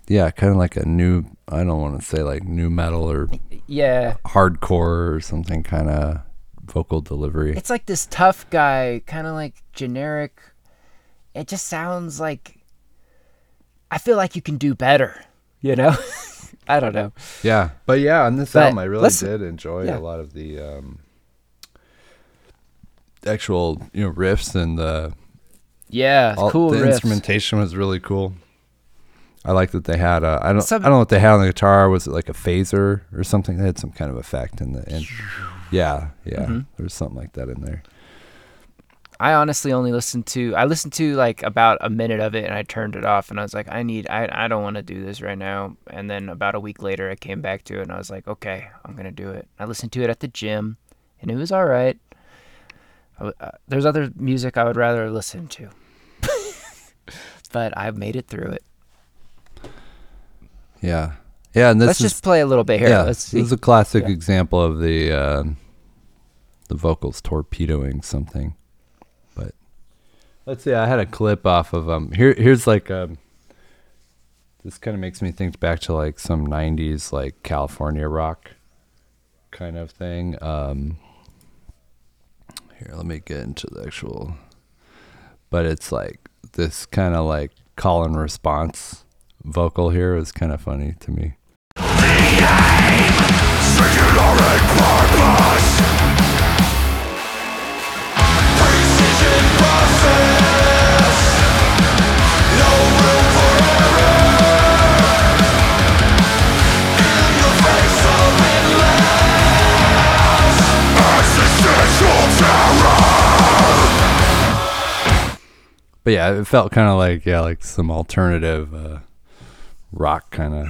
yeah, kind of like a new. I don't want to say like new metal or Yeah, hardcore or something kind of vocal delivery. it's like this tough guy, kind of like generic. It just sounds like I feel like you can do better. You know, I don't know. Yeah, but yeah, on this But album, I really did enjoy yeah. a lot of the um, actual you know riffs and the Yeah, all, cool the riffs. instrumentation was really cool. I like that they had a I don't Some- I don't know what they had on the guitar. Was it like a phaser or something? They had some kind of effect in the end. Yeah, yeah, Mm-hmm. there was something like that in there. I honestly only listened to I listened to like about a minute of it and I turned it off and I was like I need I I don't want to do this right now and then about a week later I came back to it and I was like okay I'm gonna do it I listened to it at the gym and it was all right. I uh, there's other music I would rather listen to, but I've made it through it. Yeah, yeah, and this Let's is just play a little bit here. yeah, Let's see. this is a classic Yeah. example of the um the vocals torpedoing something. Let's see. I had a clip off of um. Here, here's like um. This kind of makes me think back to like some '90s like California rock kind of thing. Um. Here, let me get into the actual. But it's like this kind of like call and response vocal here is kind of funny to me. But yeah, it felt kind of like yeah, like some alternative uh, rock kind of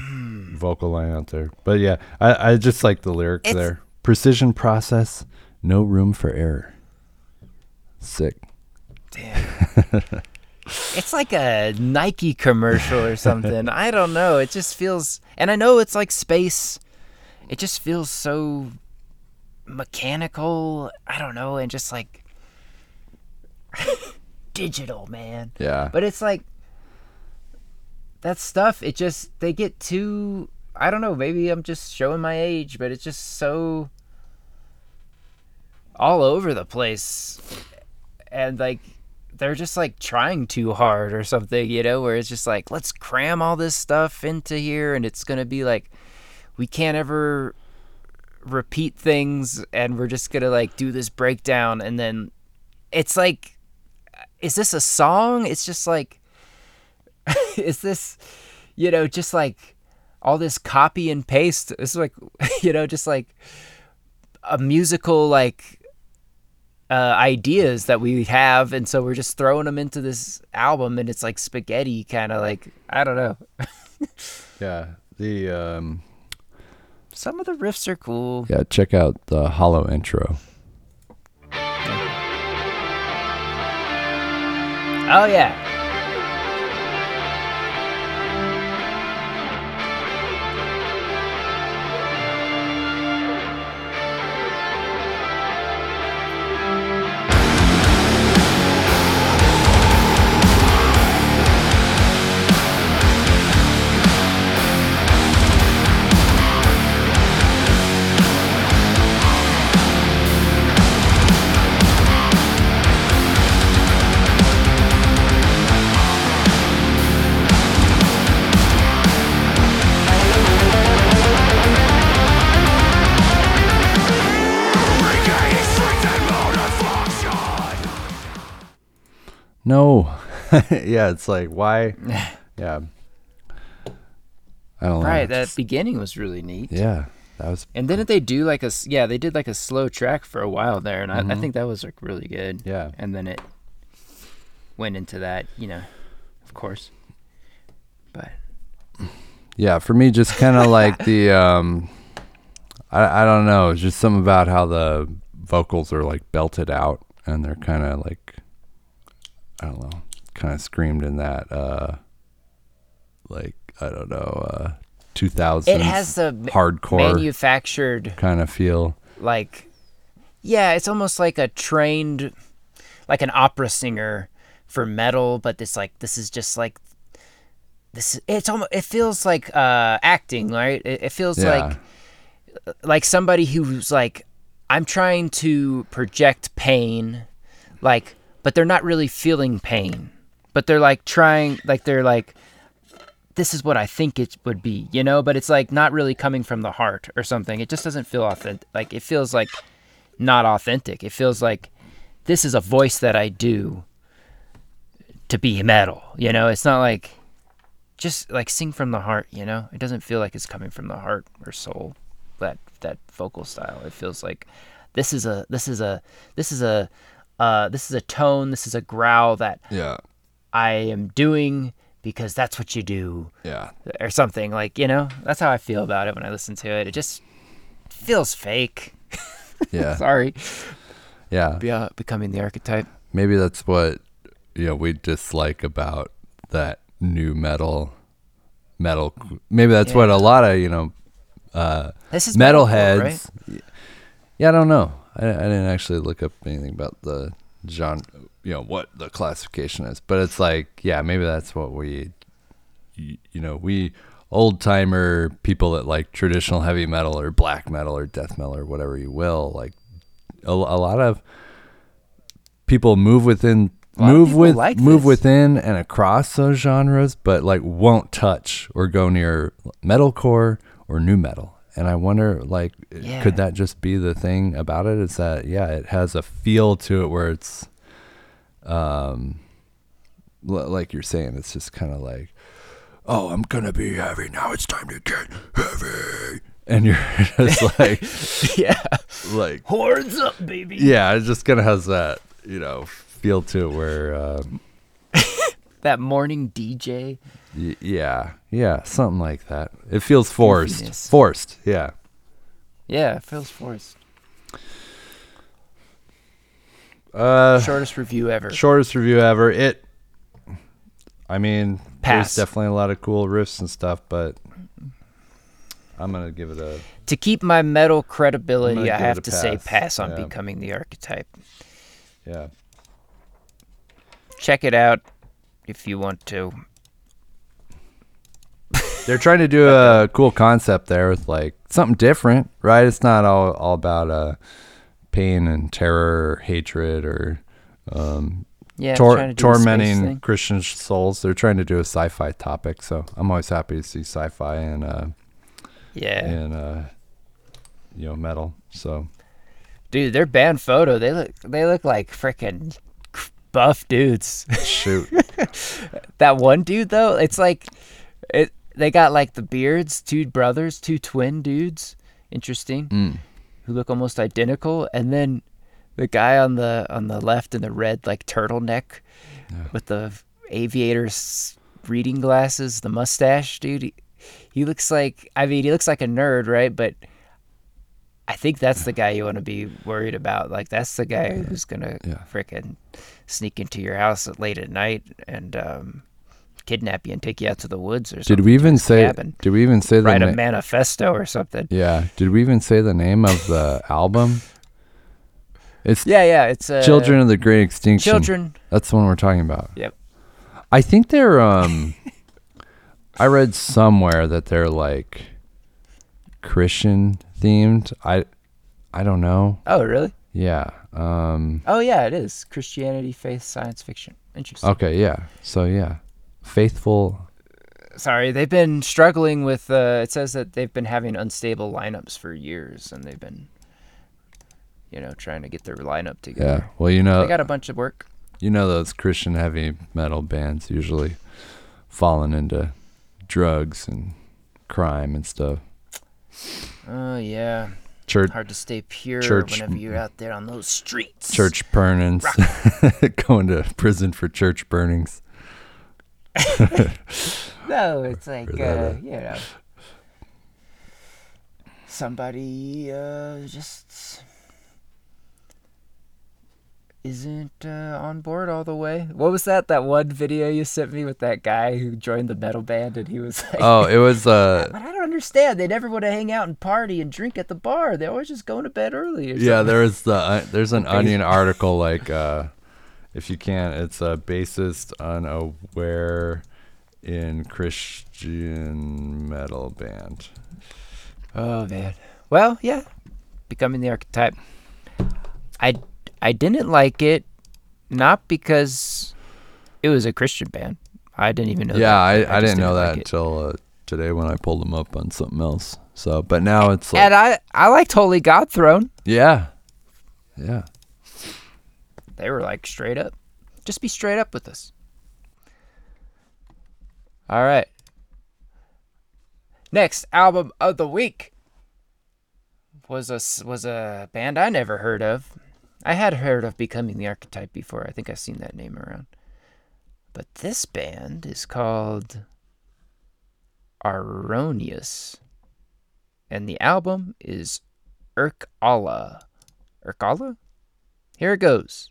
vocal line out there. But yeah, I, I just like the lyrics It's- there. Precision process, no room for error. Sick. Damn. it's like a Nike commercial or something. I don't know. It just feels, and I know it's like space. It just feels so mechanical. I don't know, and just like digital, man. Yeah. But it's like that stuff. It just they get too. I don't know. Maybe I'm just showing my age, but it's just so all over the place, and like they're just like trying too hard or something, you know. Where it's just like let's cram all this stuff into here, and it's gonna be like we can't ever repeat things, and we're just gonna like do this breakdown, and then it's like is this a song? It's just like, is this, you know, just like all this copy and paste? It's like, you know, just like a musical like uh, ideas that we have, and so we're just throwing them into this album, and it's like spaghetti, kind of like I don't know. Yeah. The um Some of the riffs are cool. yeah, check out the hollow intro. Oh yeah. No. yeah, it's like why Yeah. I don't know. Right. That Just- beginning was really neat. Yeah. That was And didn't they do like a yeah they did like a slow track for a while there and I, I think that was like really good Yeah. and then it went into that you know of course but Yeah, for me, just kind of like the, um, I, I don't know, it's just something about how the vocals are like belted out and they're kind of like, I don't know, kind of screamed in that, uh, like, I don't know, uh, 2000s it has the hardcore manufactured kind of feel. like yeah it's almost like a trained like an opera singer for metal but this like this is just like this it's almost it feels like uh acting right it, it feels Yeah. like like somebody who's like i'm trying to project pain like but they're not really feeling pain. But they're like trying like they're like this is what i think it would be you know? But it's like not really coming from the heart or something. It just doesn't feel authentic like it feels like not authentic. It feels like this is a voice that i do to be metal you know? It's not like just like sing from the heart you know? It doesn't feel like it's coming from the heart or soul that that vocal style. It feels like this is a this is a this is a uh, this is a tone this is a growl that Yeah. i am doing because that's what you do Yeah. or something like you know that's how i feel about it when i listen to it it just feels fake Yeah. sorry Yeah. Be, uh, becoming the archetype maybe that's what you know we dislike about that new metal metal maybe that's what a lot of you know uh this is metalheads right? yeah i don't know I, I didn't actually look up anything about the genre you know what the classification is but it's like yeah maybe that's what we you, you know we old timer people that like traditional heavy metal or black metal or death metal or whatever you will like a, a lot of people move within A lot of move with like move this. within and across those genres but like won't touch or go near metalcore or new metal and i wonder like Yeah. could that just be the thing about it? Is that yeah it has a feel to it where it's um l- like you're saying it's just kind of like oh i'm gonna be heavy. Now it's time to get heavy. And you're just like yeah. like horns up baby. Yeah it just kind of has that you know feel to it where um, that morning dj y- yeah yeah something like that it feels forced Goofiness. forced yeah yeah it feels forced uh shortest review ever shortest review ever it i mean Pass. there's definitely a lot of cool riffs and stuff but I'm gonna give it a To keep my metal credibility, I have to say pass, pass on yeah. becoming the archetype. yeah. Check it out if you want to. They're trying to do a cool concept there with like something different, right? It's not all all about uh pain and terror or hatred or um Yeah, tor- to do a space tormenting. Christian souls. They're trying to do a sci-fi topic, so I'm always happy to see sci-fi and uh Yeah, and uh you know metal. So dude, their band photo. They look. They look like freaking buff dudes. shoot, that one dude though, it's like it. They got like the beards, two brothers, two twin dudes. Interesting. Mm. Who look almost identical, and then the guy on the on the left in the red like turtleneck with the aviators reading glasses, the mustache, dude. He, he looks like I mean he looks like a nerd, right? But I think that's the guy you want to be worried about. Like that's the guy who's gonna Yeah. frickin' sneak into your house at late at night and um, kidnap you and take you out to the woods or something. did we even say? cabin. Did we even say the Write a manifesto or something. Yeah, did we even say the name of the album? It's Yeah, yeah. It's uh, Children of the Great Extinction. Children. That's the one we're talking about. Yep. I think they're um I read somewhere that they're like Christian themed. I I don't know. Oh, really? Yeah. Um Oh, yeah. It is Christianity, faith, science fiction. Interesting. okay, yeah. So yeah. Faithful Sorry, they've been struggling with. Uh, it says that they've been having unstable lineups for years, and they've been, you know, trying to get their lineup together. yeah. Well, you know, They got a bunch of work. you know those Christian heavy metal bands usually falling into drugs and crime and stuff. Oh yeah, Church hard to stay pure Church- whenever you're out there on those streets. church burnings. Going to prison for church burnings. No, it's like uh, uh, you know, somebody uh, just isn't uh, on board all the way. What was that? That one video you sent me with that guy who joined the metal band, and he was like, Oh, it was uh But I don't understand. They never want to hang out and party and drink at the bar. They always just going to bed early. Yeah, something. there is the uh, there's an onion article like uh if you can't it's a bassist unaware in Christian metal band. Oh man. Well, yeah, becoming the archetype. I I didn't like it, not because it was a Christian band. I didn't even know. yeah, that. I, I, just didn't know that it. until uh, today when I pulled them up on something else. So, but now it's like And I I liked Holy God Throne. yeah. Yeah. They were like straight up. Just be straight up with us. All right. Next album of the week was a was a band I never heard of. I had heard of Becoming the Archetype before. I think I've seen that name around. But this band is called Aronious. And the album is. Irk Allah? Here it goes.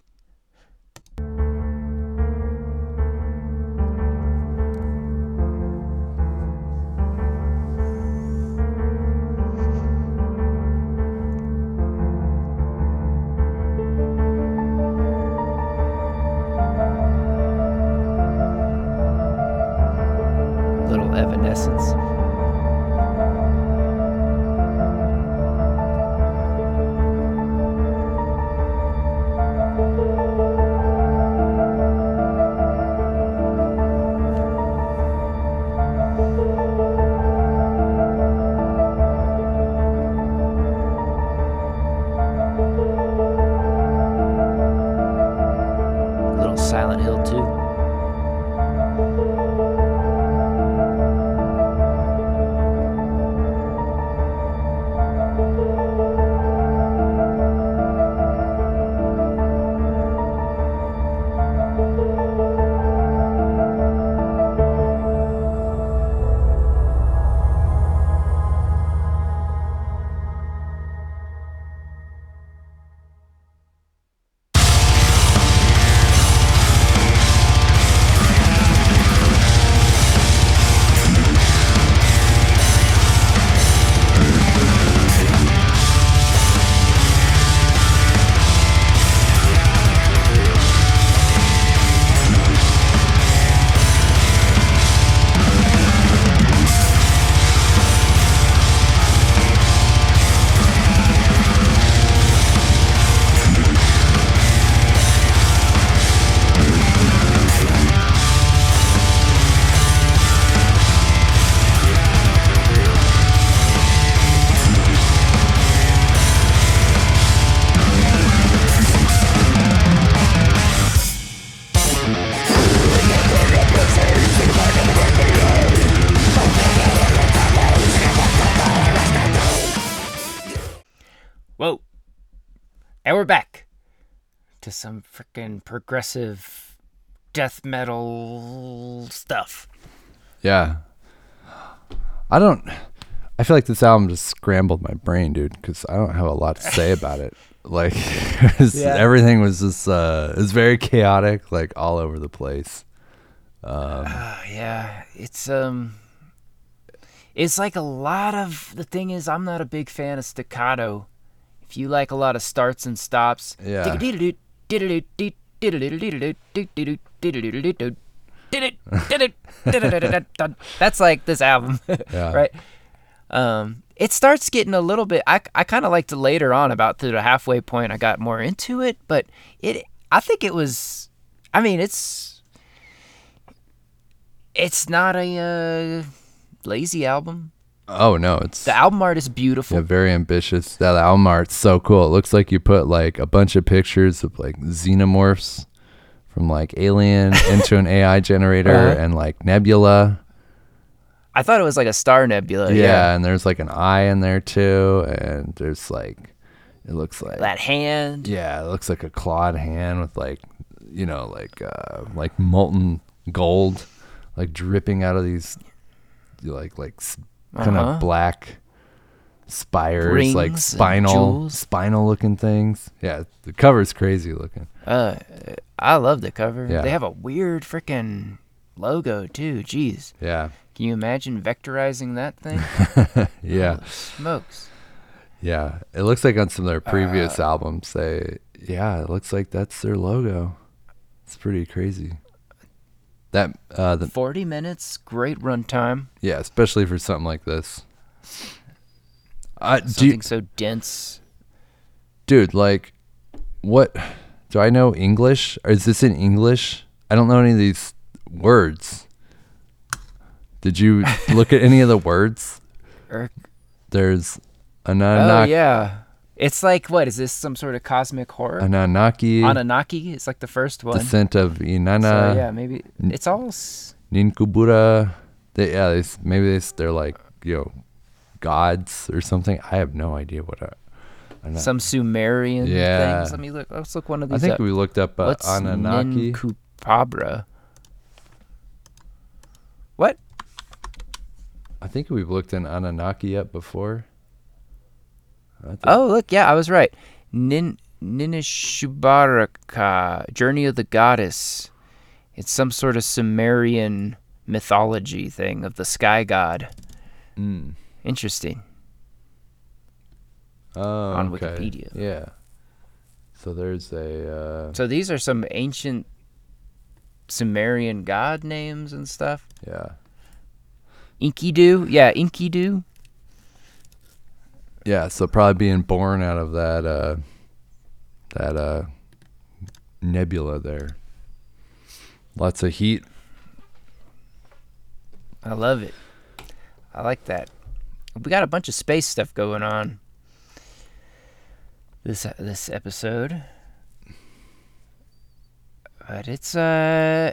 Silent freaking progressive death metal stuff. Yeah. I don't. I feel like this album just scrambled my brain, dude, because I don't have a lot to say about it. Like, Yeah. everything was just, uh, it was very chaotic, like all over the place. Ah, yeah, it's um, it's like a lot of the thing is I'm not a big fan of staccato. If you like a lot of starts and stops, Yeah. That's like this album, Yeah. right? Um, it starts getting a little bit. I I kind of liked it later on, about to the halfway point. I got more into it, but it. I think it was. I mean, it's. It's not a uh, lazy album. Oh, no, it's The album art is beautiful. yeah, very ambitious. That album art's so cool. It looks like you put like a bunch of pictures of like xenomorphs from like Alien into an AI generator Uh-huh. and like Nebula. I thought it was like a star nebula. yeah, Yeah. and there's like an eye in there too, and there's like it looks like That hand. yeah, it looks like a clawed hand with like you know like uh like molten gold like dripping out of these like like kind Uh-huh. of black spires like Rings and spinal jewels. spinal looking things. Yeah, the cover's crazy looking. Uh, I love the cover. Yeah. They have a weird freaking logo too. Jeez. Yeah. Can you imagine vectorizing that thing? Yeah. Smokes. Yeah. It looks like on some of their previous Uh, albums they yeah, it looks like that's their logo. It's pretty crazy. That uh the 40 minutes, great runtime. yeah, especially for something like this. Uh, Something you, so dense. dude, like, what? Do I know English? Or is this in English? I don't know any of these words. Did you look at any of the words? Or, There's oh Ananak- yeah. It's like what is this? Some sort of cosmic horror? Anunnaki, Anunnaki. It's like the first one. Descent of Inanna, so yeah, maybe it's all. s- Ninkubura. They, yeah, they, maybe they, they're like, you know, gods or something. I have no idea what. I'm not- Some Sumerian Yeah. things. Let me look. Let's look one of these. I think up. we looked up uh, What's Anunnaki. Ninkupabra? What? I think we've looked in Anunnaki up before. Oh, look, yeah, I was right. Nin Ninishubaraka, Journey of the Goddess. It's some sort of Sumerian mythology thing of the sky god. Mm. Interesting. Oh, on okay. Wikipedia. Yeah. So there's a. Uh, So these are some ancient Sumerian god names and stuff. yeah. Enkidu, yeah, Enkidu. Yeah. So probably being born out of that. Uh, that uh, nebula there. Lots of heat. I love it. I like that. We got a bunch of space stuff going on. This this episode, but it's uh,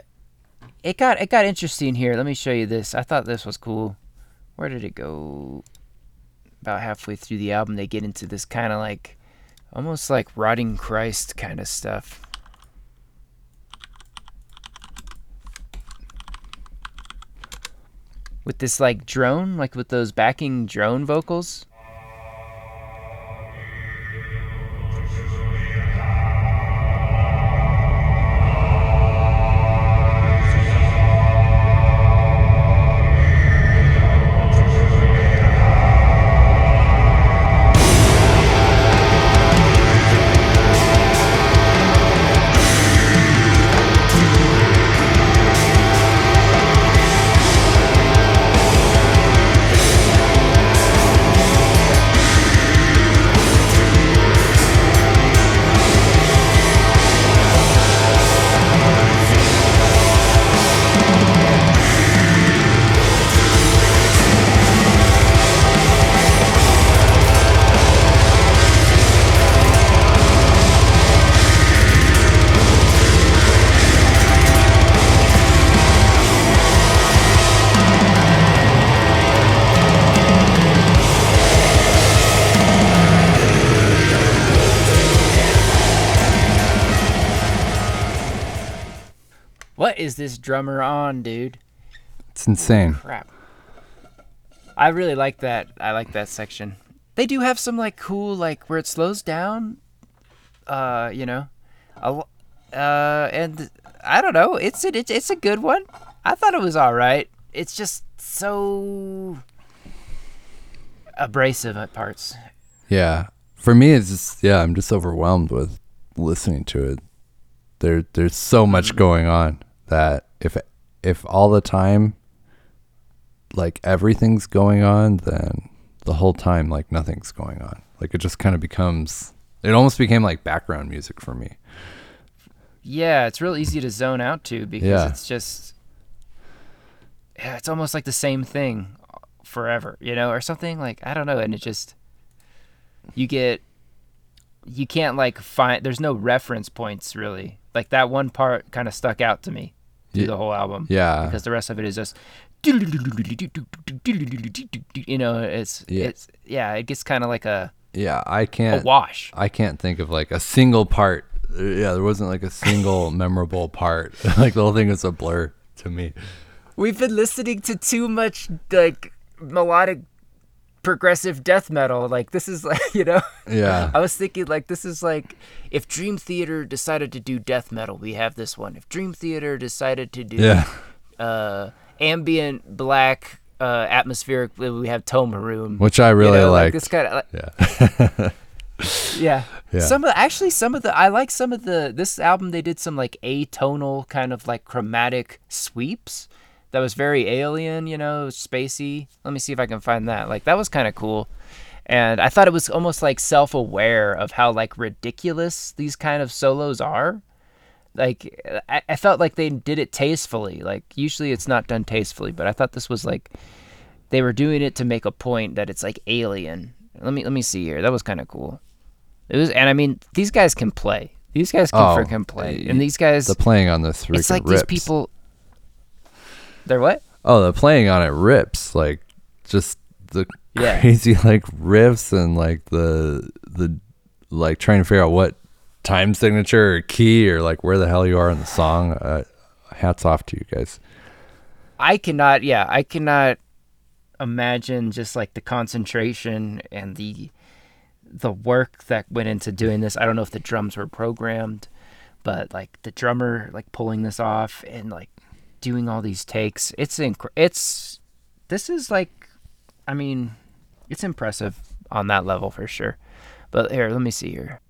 it got it got interesting here. Let me show you this. I thought this was cool. Where did it go? About halfway through the album, they get into this kind of like, almost like Rotting Christ kind of stuff. with this like drone, like with those backing drone vocals. This drummer on, dude? It's insane. Crap. I really like that. I like that section. They do have some like cool like where it slows down. Uh, you know, a, uh, and I don't know. It's a, it's it's a good one. I thought it was all right. It's just so abrasive at parts. Yeah. For me, it's just yeah. I'm just overwhelmed with listening to it. There, there's so much going on that if if all the time, like everything's going on, then the whole time like nothing's going on. Like it just kind of becomes. It almost became like background music for me. Yeah, it's real easy to zone out to because Yeah. it's just yeah, it's almost like the same thing forever, you know, or something like I don't know, and it just you get you can't like find there's no reference points really. Like that one part kind of stuck out to me through Ye- the whole album. Yeah. Because the rest of it is just you know, it's Yeah. it's yeah, it gets kind of like a, Yeah, I can't. wash. I can't think of like a single part. Yeah, there wasn't like a single memorable part. like the whole thing is a blur to me. We've been listening to too much like melodic progressive death metal. Like this is like you know. Yeah. I was thinking like this is like if Dream Theater decided to do death metal, we have this one. If Dream Theater decided to do Yeah. uh, ambient black uh, atmospheric, we have Tome Maroon. Which I really you know, like this kind of Yeah. yeah. Yeah. Some of actually some of the I like some of the this album they did some like atonal kind of like chromatic sweeps that was very alien, you know, spacey. Let me see if I can find that. Like that was kind of cool. And I thought it was almost like self-aware of how like ridiculous these kind of solos are. Like I, I felt like they did it tastefully. Like usually it's not done tastefully, but I thought this was like they were doing it to make a point that it's like alien. Let me let me see here. That was kind of cool. It was, and I mean, these guys can play. These guys can Oh, freaking play, and these guys, the playing on the three. it's like rips. these people. They're what? Oh, the playing on it rips. Like just the Yeah. crazy like riffs and like the the like trying to figure out what time signature or key or like where the hell you are in the song. Uh, hats off to you guys. I cannot. Yeah, I cannot imagine just like the concentration and the the work that went into doing this. I don't know if the drums were programmed, but like the drummer like pulling this off and like doing all these takes. It's inc- it's this is like I mean, it's impressive on that level for sure. But here, let me see here.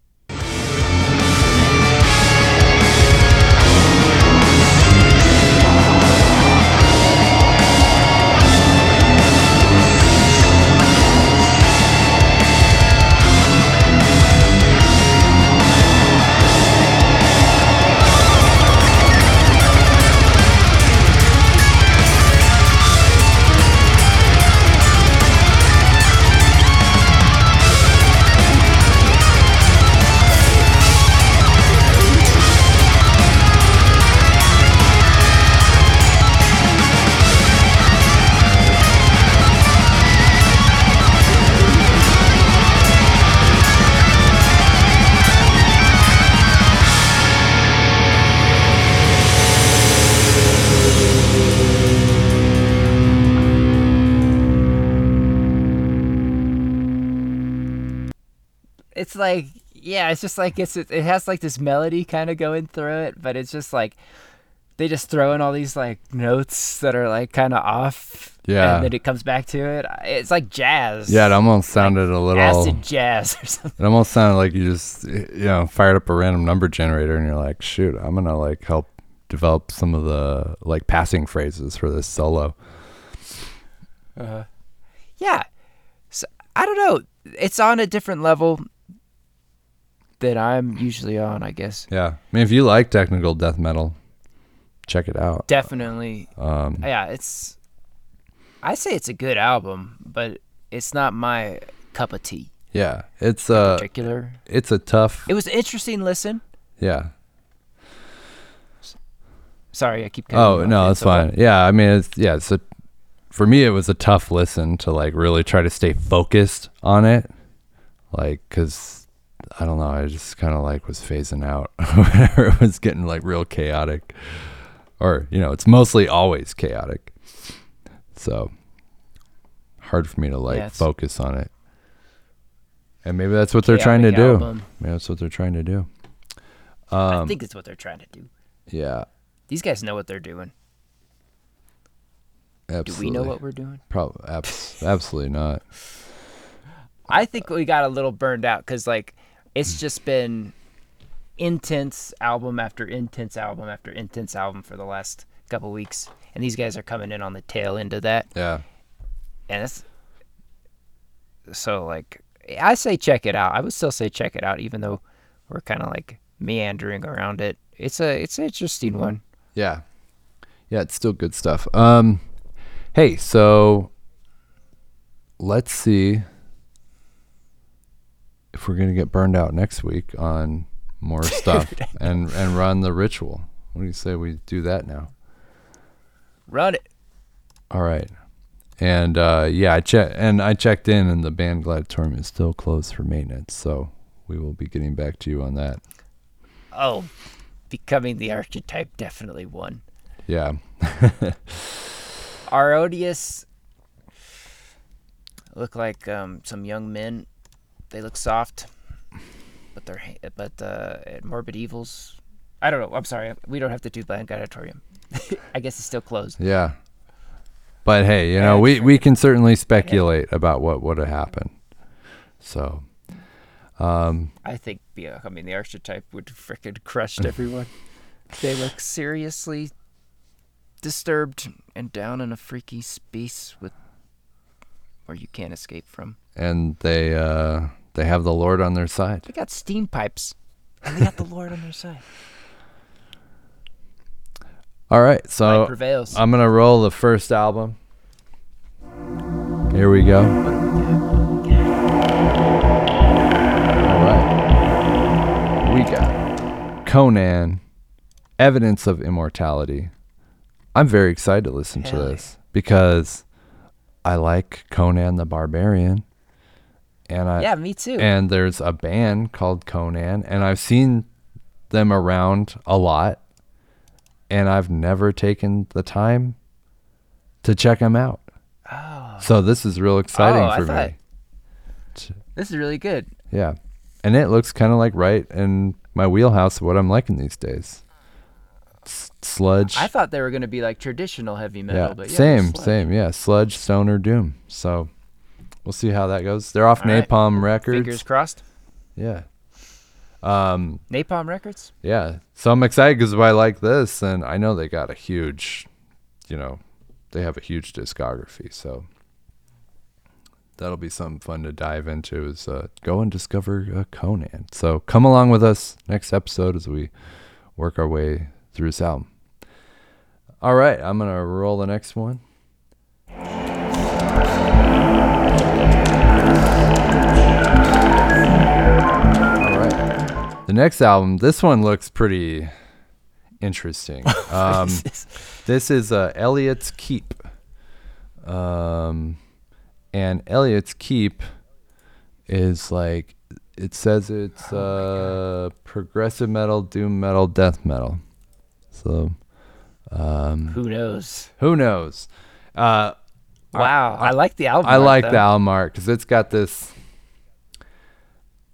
It's like yeah, it's just like it's it has like this melody kind of going through it, but it's just like they just throw in all these like notes that are like kind of off. Yeah. and then it comes back to it. It's like jazz. Yeah, it almost sounded a little. acid jazz or something. It almost sounded like you just you know fired up a random number generator and you're like, shoot, I'm gonna like help develop some of the like passing phrases for this solo. Uh, yeah, so, I don't know. It's on a different level that I'm usually on. I guess Yeah, I mean, if you like technical death metal, check it out. definitely. Um, Yeah, it's. I say it's a good album, but it's not my cup of tea. yeah, it's uh, Particular. it's a tough. It was an interesting listen. Yeah. Sorry, I keep. Oh no, It's that's fine. Yeah, I mean, it's yeah. It's a for me, it was a tough listen to like really try to stay focused on it, like because I don't know, I just kind of like was phasing out whenever it was getting like real chaotic. or you know, it's mostly always chaotic. So hard for me to like Yeah, focus on it. And maybe that's what they're trying to Chaotic do. Maybe that's what they're trying to do. I um, think it's what they're trying to do. Yeah, These guys know what they're doing. Do we know what we're doing? Probably, abs- absolutely not. I think we got a little burned out because like it's just been intense album after intense album after intense album for the last couple weeks, and these guys are coming in on the tail end of that, Yeah, and it's so like I say check it out. I would still say check it out, even though we're kind of like meandering around it. It's a it's an interesting one. yeah, yeah. It's still good stuff. Um, hey, so let's see if we're gonna get burned out next week on more stuff and and run the ritual. What do you say we do that now? Run it. All right. And uh, yeah, I check and I checked in, and the band gladiatorium is still closed for maintenance. So we will be getting back to you on that. Oh, Becoming the Archetype definitely won. Yeah, Aronious look like um, some young men. They look soft, but they're but uh, Morbid Evils. I don't know. I'm sorry. We don't have to do Land Gladiatorium. I guess it's still closed. yeah. But hey, you know, we we can certainly speculate about what would have happened. So I think yeah, I mean, the archetype would frickin' crushed everyone. they look seriously disturbed and down in a freaky space with where you can't escape from. and they uh, they have the Lord on their side. They got steam pipes, and they got the Lord on their side. All right, so prevails. I'm gonna roll the first album. Here we go. All right. We got Conan, Evidence of Immortality. I'm very excited to listen to Hell yeah. this because I like Conan the Barbarian. And I yeah, me too. and there's a band called Conan, and I've seen them around a lot, and I've never taken the time to check them out. oh, So this is real exciting Oh, I for thought- me. this is really good. Yeah, and it looks kind of like right in my wheelhouse of what I'm liking these days. S- sludge. I thought they were gonna be like traditional heavy metal, yeah, but yeah, same, same. Yeah, sludge, stoner, doom. So we'll see how that goes. They're off All right. Napalm Records. Fingers crossed. Yeah. Um, Napalm Records. Yeah. So I'm excited because I like this, and I know they got a huge, you know, they have a huge discography. So that'll be something fun to dive into. Is uh, go and discover uh, Conan. So come along with us next episode as we work our way through this album. All right, I'm gonna roll the next one. The next album, this one looks pretty interesting. Um, this is uh, Elliot's Keep. Um, and Elliot's Keep is like, it says it's uh, progressive metal, doom metal, death metal. So Who knows? who knows? Uh, Wow, I, like the album. I art, like though. the album art because it's got this.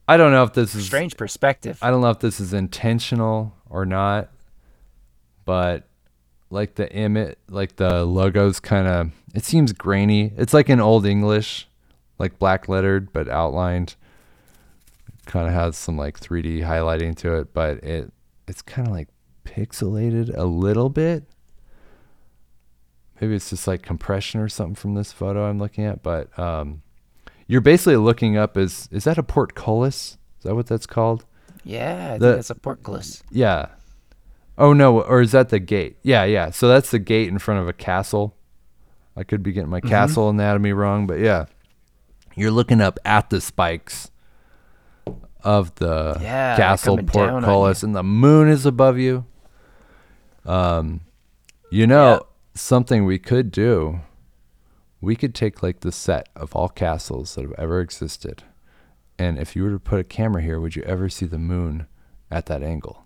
I don't know if this is Strange perspective. I don't know if this is intentional or not, but like the image, like the logo's kind of, it seems grainy. It's like in Old English, like black lettered but outlined. Kind of has some like 3D highlighting to it, but it it's kind of like pixelated a little bit. Maybe it's just like compression or something from this photo I'm looking at, but um, you're basically looking up is is that a portcullis? Is that what that's called? yeah, I think the- that's a portcullis. Yeah. Oh no, or is that the gate? Yeah, yeah. So that's the gate in front of a castle. I could be getting my castle anatomy wrong, but yeah. You're looking up at the spikes of the Yeah, castle coming down on portcullis and the moon is above you. Um you know, Yeah. something we could do. We could take like the set of all castles that have ever existed. And if you were to put a camera here, would you ever see the moon at that angle?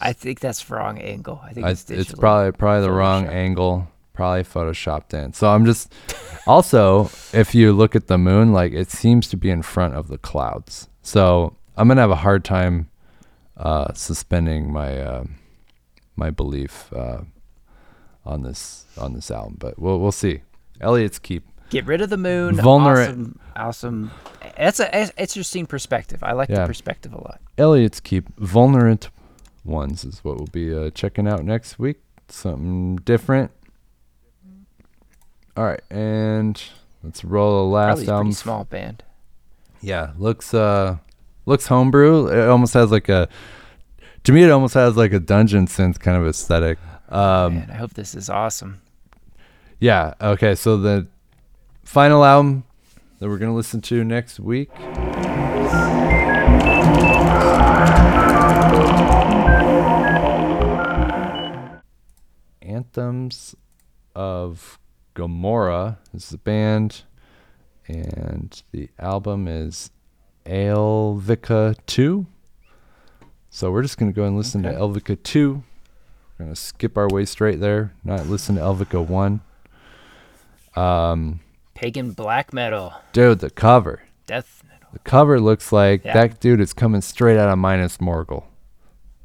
I think that's the wrong angle. I think I, it's it's probably probably the wrong angle, probably photoshopped in. So I'm just also if you look at the moon, like it seems to be in front of the clouds. So I'm gonna have a hard time uh, suspending my uh, my belief uh, on this on this album, but we'll we'll see. Elliot's keep. Get rid of the moon. Vulnerable. Awesome. Awesome. That's a a interesting perspective. I like Yeah. the perspective a lot. Elliot's keep vulnerant ones is what we'll be uh, checking out next week. Something different. All right, and let's roll the last pretty album. small band. Yeah, looks uh looks homebrew. It almost has like a to me it almost has like a dungeon synth kind of aesthetic. Um Man, I hope this is awesome. yeah, okay, so the final album that we're going to listen to next week Anthems of Gomorrah is the band and the album is Elvica 2. So we're just going to go and listen to Elvica 2. We're going to skip our way straight there, not listen to Elvica 1. Um, Pagan black metal, dude, the cover. death metal. The cover looks like Yeah. that dude is coming straight out of Minas Morgul.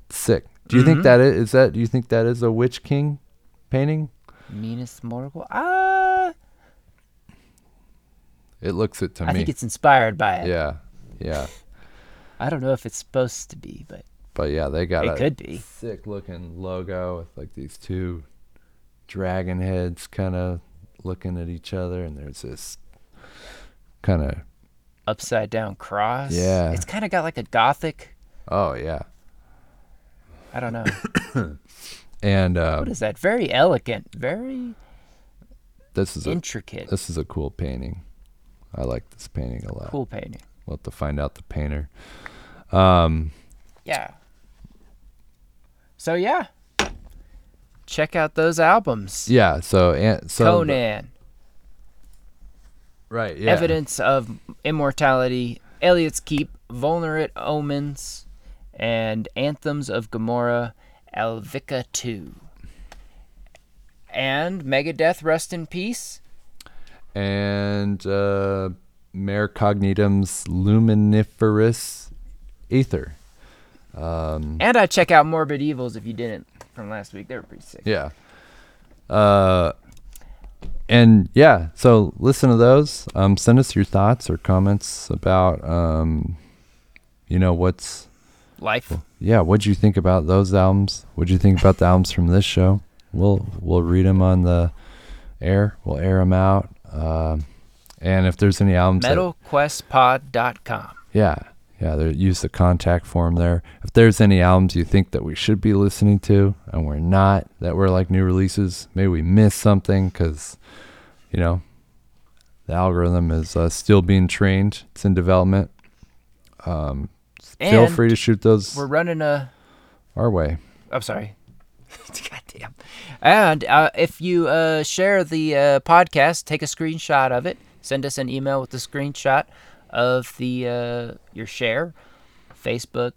Sick. Do you Mm-hmm. think that is, is that do you think that is a Witch King painting? Minas Morgul. Ah, It looks it to I me. I think it's inspired by it. yeah. Yeah. I don't know if it's supposed to be, but But yeah, they got It a could be. sick looking logo with like these two dragon heads kind of looking at each other, and there's this kind of upside down cross. Yeah. It's kind of got like a gothic. oh yeah, I don't know. and uh, what is that? Very elegant. Very this is a intricate. this is a cool painting. I like this painting a lot. Cool painting. We'll have to find out the painter. Um, Yeah. So yeah. Check out those albums. yeah. So and so Conan, right? Yeah. Evidence of Immortality, Elliot's Keep, Vulnerate Omens, and Anthems of Gomorrah, Elvica 2. And Megadeth Rust in Peace. and uh, Mare Cognitum's Luminiferous Aether. Um, And I check out Morbid Evils if you didn't from last week. They were pretty sick. yeah. Uh, and yeah, so listen to those. Um, send us your thoughts or comments about, um, you know, what's Life. yeah. What'd you think about those albums? What'd you think about the albums from this show? We'll we'll read them on the air. We'll air them out. Um, and if there's any albums that MetalQuestPod.com. Yeah, yeah. There, use the contact form there. If there's any albums you think that we should be listening to and we're not, that we're like new releases, maybe we missed something because, you know, the algorithm is uh, still being trained. It's in development. Um, feel free to shoot those We're running a. our way. I'm sorry. Goddamn. And uh, if you uh, share the uh, podcast, take a screenshot of it. Send us an email with the screenshot of the uh, your share, Facebook,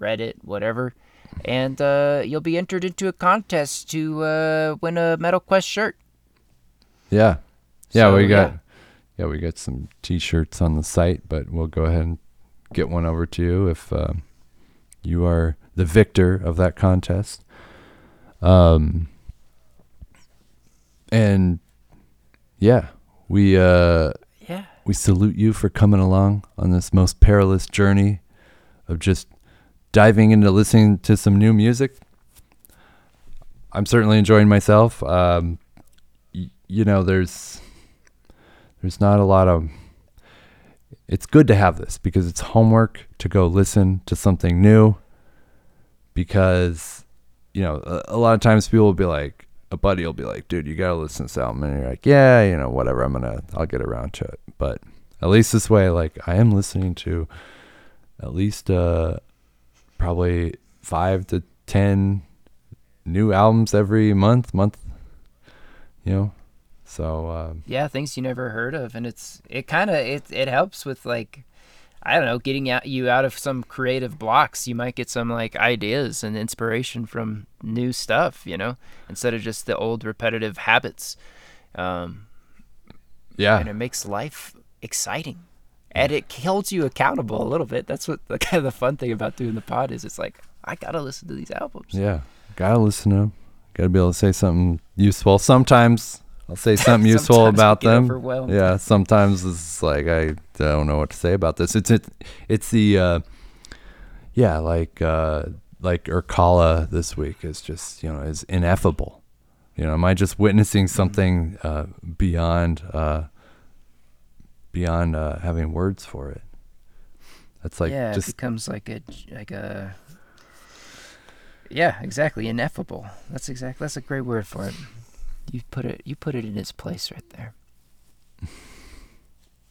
Reddit, whatever, and uh, you'll be entered into a contest to uh, win a Metal Quest shirt. Yeah, yeah. So, we got yeah. yeah. we got some T-shirts on the site, but we'll go ahead and get one over to you if um, you are the victor of that contest. Um, and yeah, we uh. We salute you for coming along on this most perilous journey of just diving into listening to some new music. I'm certainly enjoying myself. Um, y- you know, there's there's not a lot of. It's good to have this because it's homework to go listen to something new. Because, you know, a, a lot of times people will be like, a buddy will be like, "Dude, you gotta listen to this album," and you're like, "Yeah, you know, whatever. I'm gonna, I'll get around to it." But at least this way, like, I am listening to at least uh, probably five to ten new albums every month, month. You know, so um, Yeah, things you never heard of, and it's it kind of it it helps with like. I don't know, getting out you out of some creative blocks. You might get some like ideas and inspiration from new stuff, you know, instead of just the old repetitive habits. Um, Yeah. and it makes life exciting. And it holds you accountable a little bit. That's what the kind of the fun thing about doing the pod is. It's like I gotta listen to these albums. Yeah. Gotta listen to them. Gotta be able to say something useful. Sometimes I'll say something useful about them. Yeah. Sometimes it's like I don't know what to say about this. It's it, it's the uh, yeah like uh, like Irkalla this week is just you know is ineffable. You know, am I just witnessing something uh, beyond uh, beyond uh, having words for it? That's like yeah, just it becomes like a like a yeah, exactly ineffable. That's exactly that's a great word for it. You put it you put it in its place right there.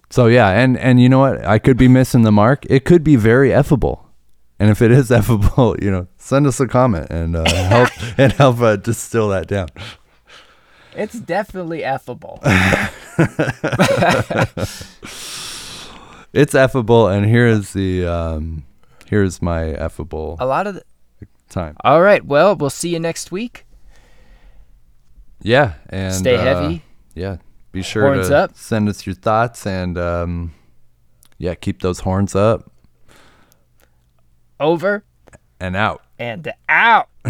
So yeah, and and you know what? I could be missing the mark. It could be very effable. And if it is effable, you know, send us a comment and uh, help and help uh, distill that down. It's definitely effable. It's effable, and here is the um, here's my effable a lot of the, time. All right, well, we'll see you next week. Yeah, and Stay uh, heavy. Yeah, be sure Horns to up. send us your thoughts and um, yeah, keep those horns up Over and out. and out.